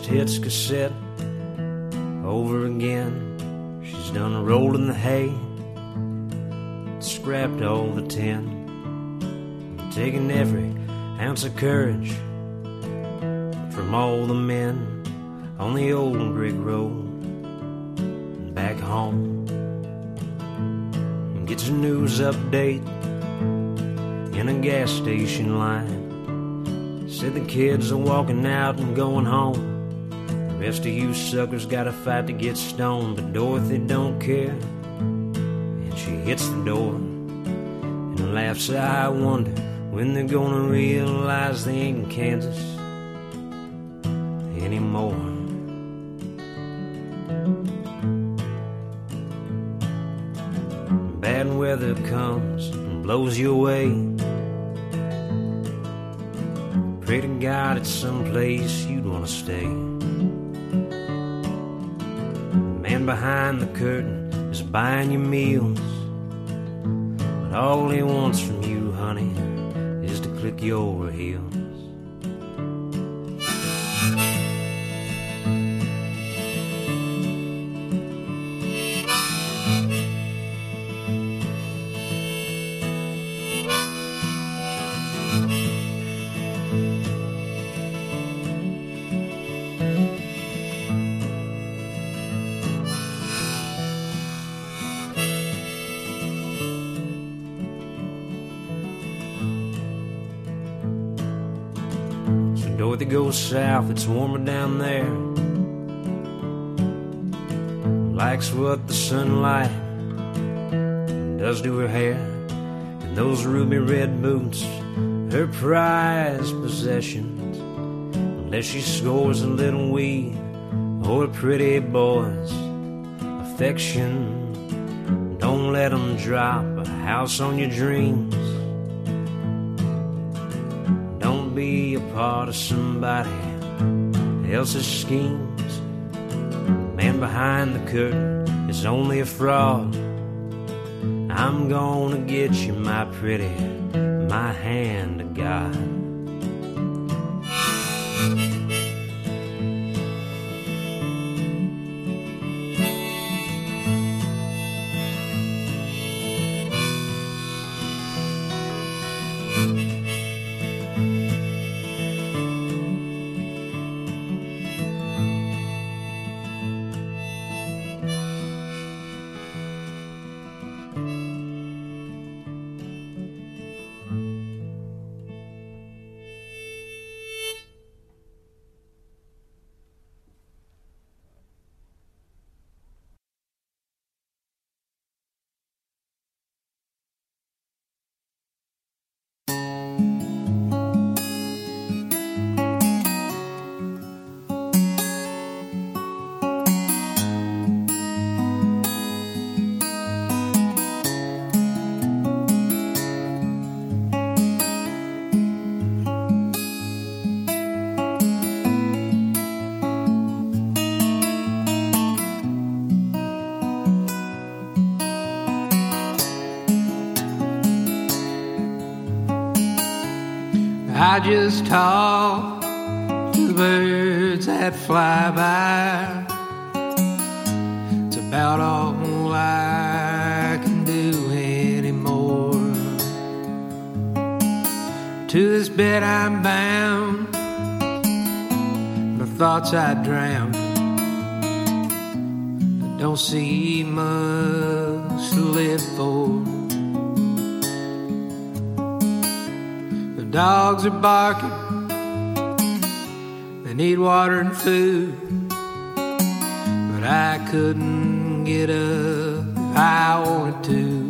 Hits cassette over again. She's done rolling the hay, scrapped all the tin, taking every ounce of courage from all the men on the old brick road and back home. And gets a news update in a gas station line. Said the kids are walking out and going home. The rest of you suckers gotta fight to get stoned, but Dorothy don't care. And she hits the door and laughs. I wonder when they're gonna realize they ain't in Kansas anymore. Bad weather comes and blows you away. Pray to God it's someplace you'd want to stay. Behind the curtain is buying you meals. But all he wants from you, honey, is to click your heels. It's warmer down there. Likes what the sunlight does to her hair. And those ruby red boots, her prized possessions. Unless she scores a little weed or a pretty boy's affection. Don't let 'em drop a house on your dreams. Don't be a part of somebody else's schemes. The man behind the curtain is only a fraud. I'm gonna get you, my pretty, my hand to God. Fly by. It's about all I can do anymore. To this bed I'm bound. My thoughts I drown. I don't see much to live for. The dogs are barking. Need water and food. But I couldn't get up if I wanted to.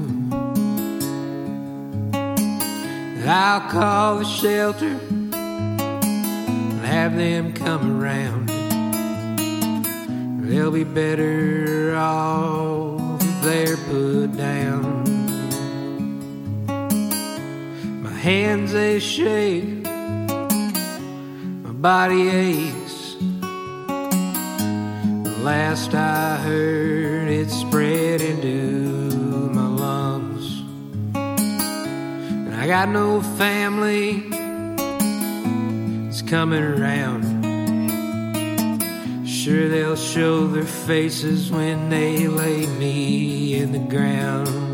I'll call the shelter and have them come around. They'll be better off if they're put down. My hands they shake, body aches. Last I heard, it spread into my lungs. And I got no family is coming around. Sure, they'll show their faces when they lay me in the ground.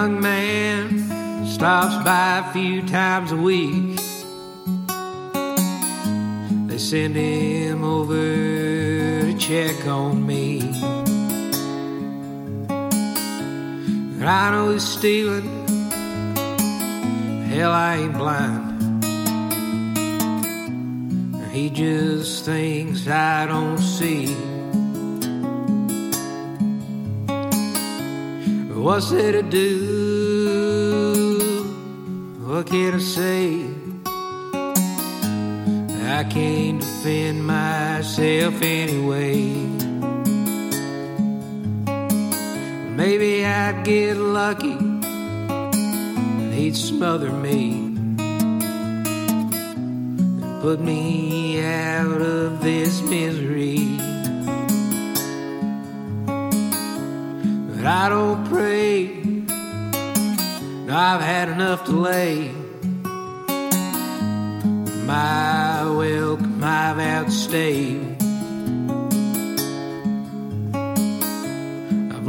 Young man stops by a few times a week. They send him over to check on me. And I know he's stealing. Hell, I ain't blind. He just thinks I don't see. What's there to do? Can't defend myself anyway. Maybe I'd get lucky and he'd smother me and put me out of this misery. But I don't pray. I've had enough to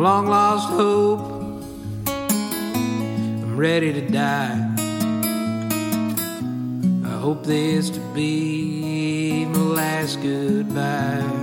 long lost hope. I'm ready to die. I hope this to be my last goodbye.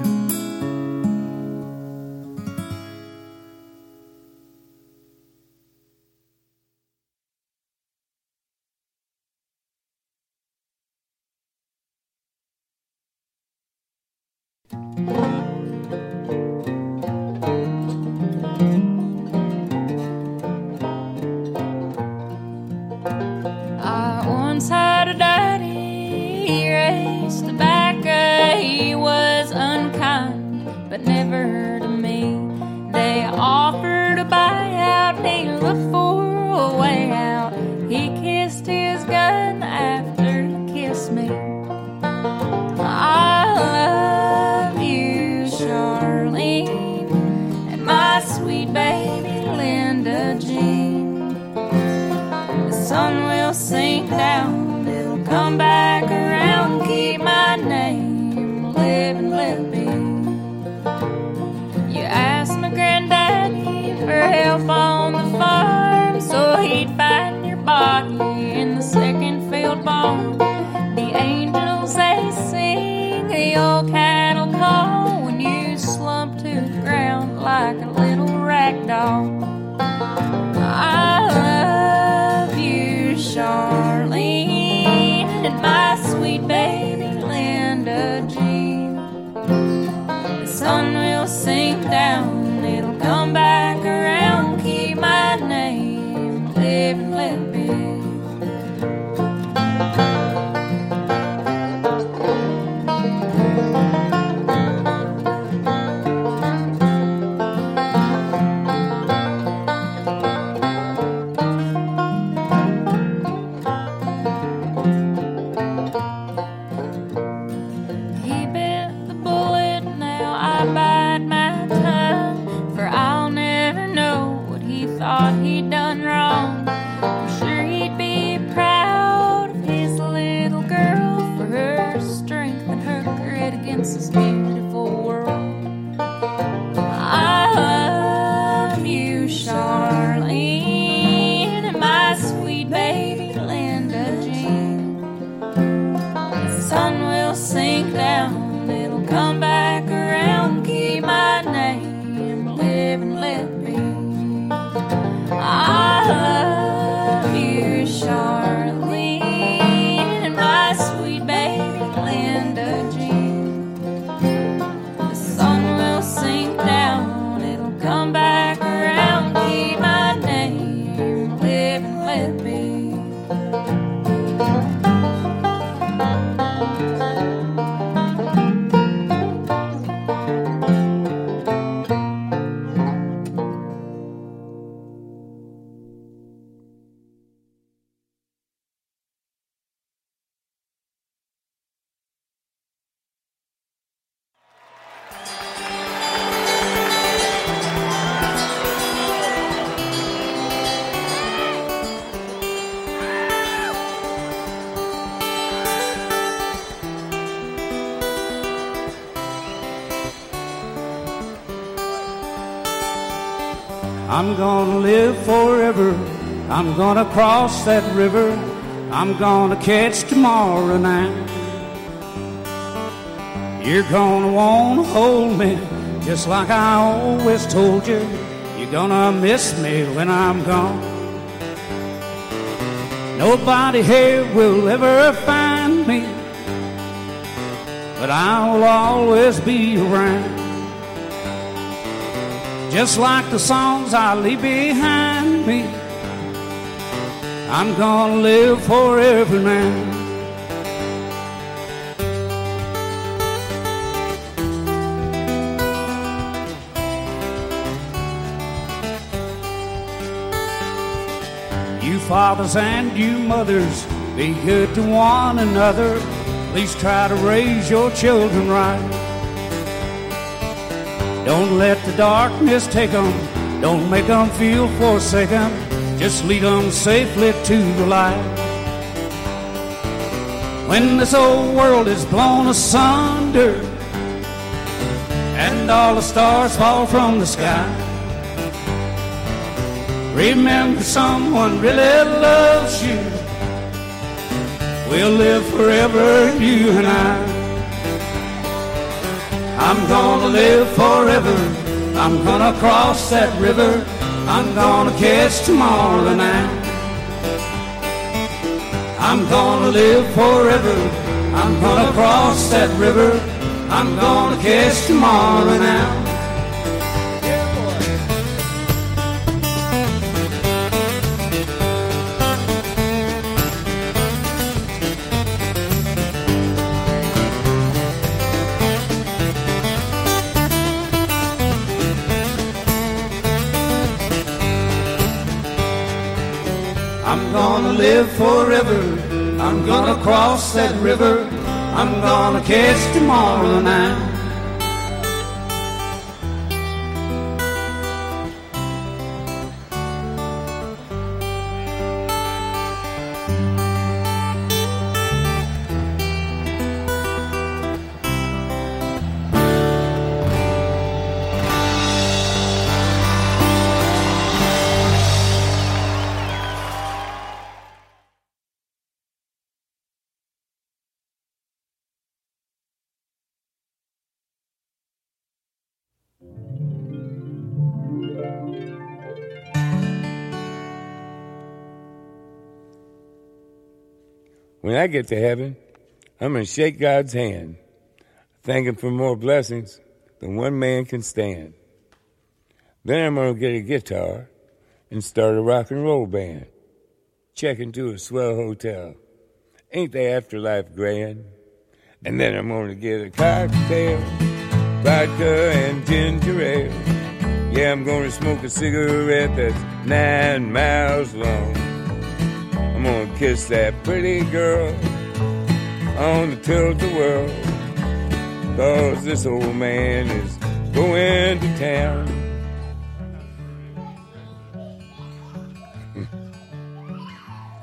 Gonna cross that river. I'm gonna catch tomorrow night. You're gonna wanna hold me just like I always told you. You're gonna miss me when I'm gone. Nobody here will ever find me, but I will always be around. Just like the songs I leave behind me, I'm gonna live forever now. You fathers and you mothers, be good to one another. Please try to raise your children right. Don't let the darkness take them. Don't make them feel forsaken. Just lead them safely to the light. When this old world is blown asunder and all the stars fall from the sky, remember someone really loves you. We'll live forever, you and I. I'm gonna live forever. I'm gonna cross that river. I'm gonna catch tomorrow night. I'm gonna live forever. I'm gonna cross that river. I'm gonna catch tomorrow night. Cross that river. I'm gonna catch tomorrow night. When I get to heaven, I'm going to shake God's hand, thank Him for more blessings than one man can stand. Then I'm going to get a guitar and start a rock and roll band. Check into a swell hotel. Ain't the afterlife grand? And then I'm going to get a cocktail, vodka and ginger ale. Yeah, I'm going to smoke a cigarette that's nine miles long. I'm gonna kiss that pretty girl on the tilt-a-whirl. Cause this old man is going to town.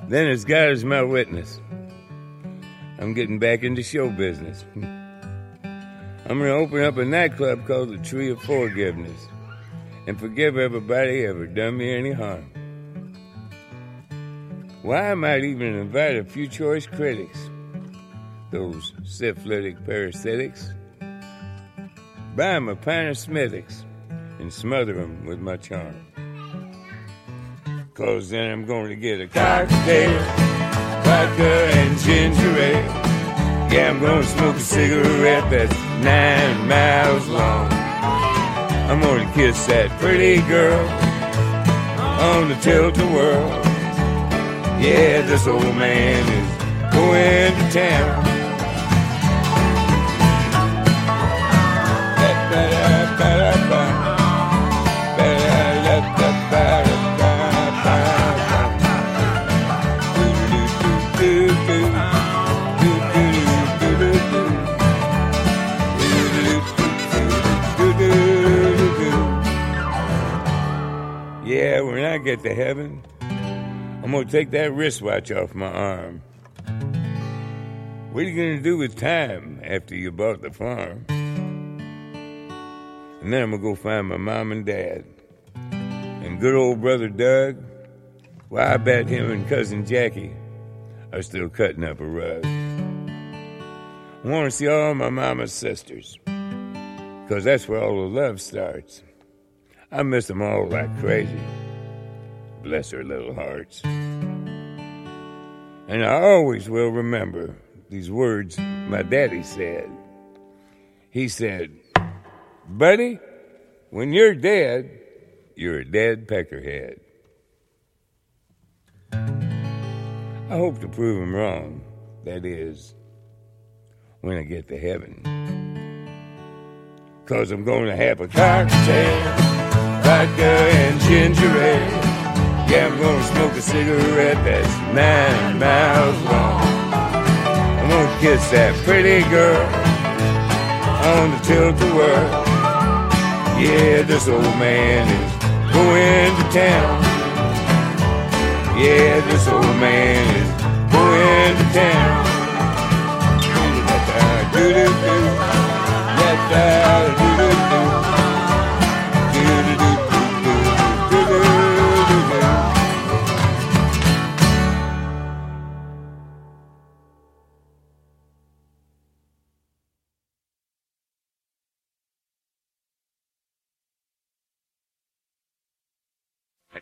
(laughs) then as God is my witness, I'm getting back into show business. (laughs) I'm gonna open up a nightclub called the Tree of Forgiveness and forgive everybody ever done me any harm. Why, I might even invite a few choice critics, those syphilitic parasitics, buy 'em a pint of and smother 'em with my charm. Cause then I'm going to get a cocktail, vodka and ginger ale. Yeah, I'm going to smoke a cigarette that's nine miles long. I'm going to kiss that pretty girl on the tilt-a-whirl. Yeah, this old man is going to town. Yeah, when I get to heaven, I'm gonna take that wristwatch off my arm. What are you gonna do with time after you bought the farm? And then I'm gonna go find my mom and dad and good old brother Doug, well, I bet him and cousin Jackie are still cutting up a rug. I want to see all my mama's sisters, because that's where all the love starts. I miss them all like crazy. Bless their little hearts. And I always will remember these words my daddy said. He said, Buddy, when you're dead, you're a dead peckerhead. I hope to prove him wrong. That is, when I get to heaven. Cause I'm gonna have a cocktail, vodka and ginger ale. Yeah, I'm gonna smoke a cigarette that's nine miles long. I'm gonna kiss that pretty girl on the tilt-a-whirl. Yeah, this old man is going to town. Yeah, this old man is going to town. Do-do-do, da-da, do-do-do.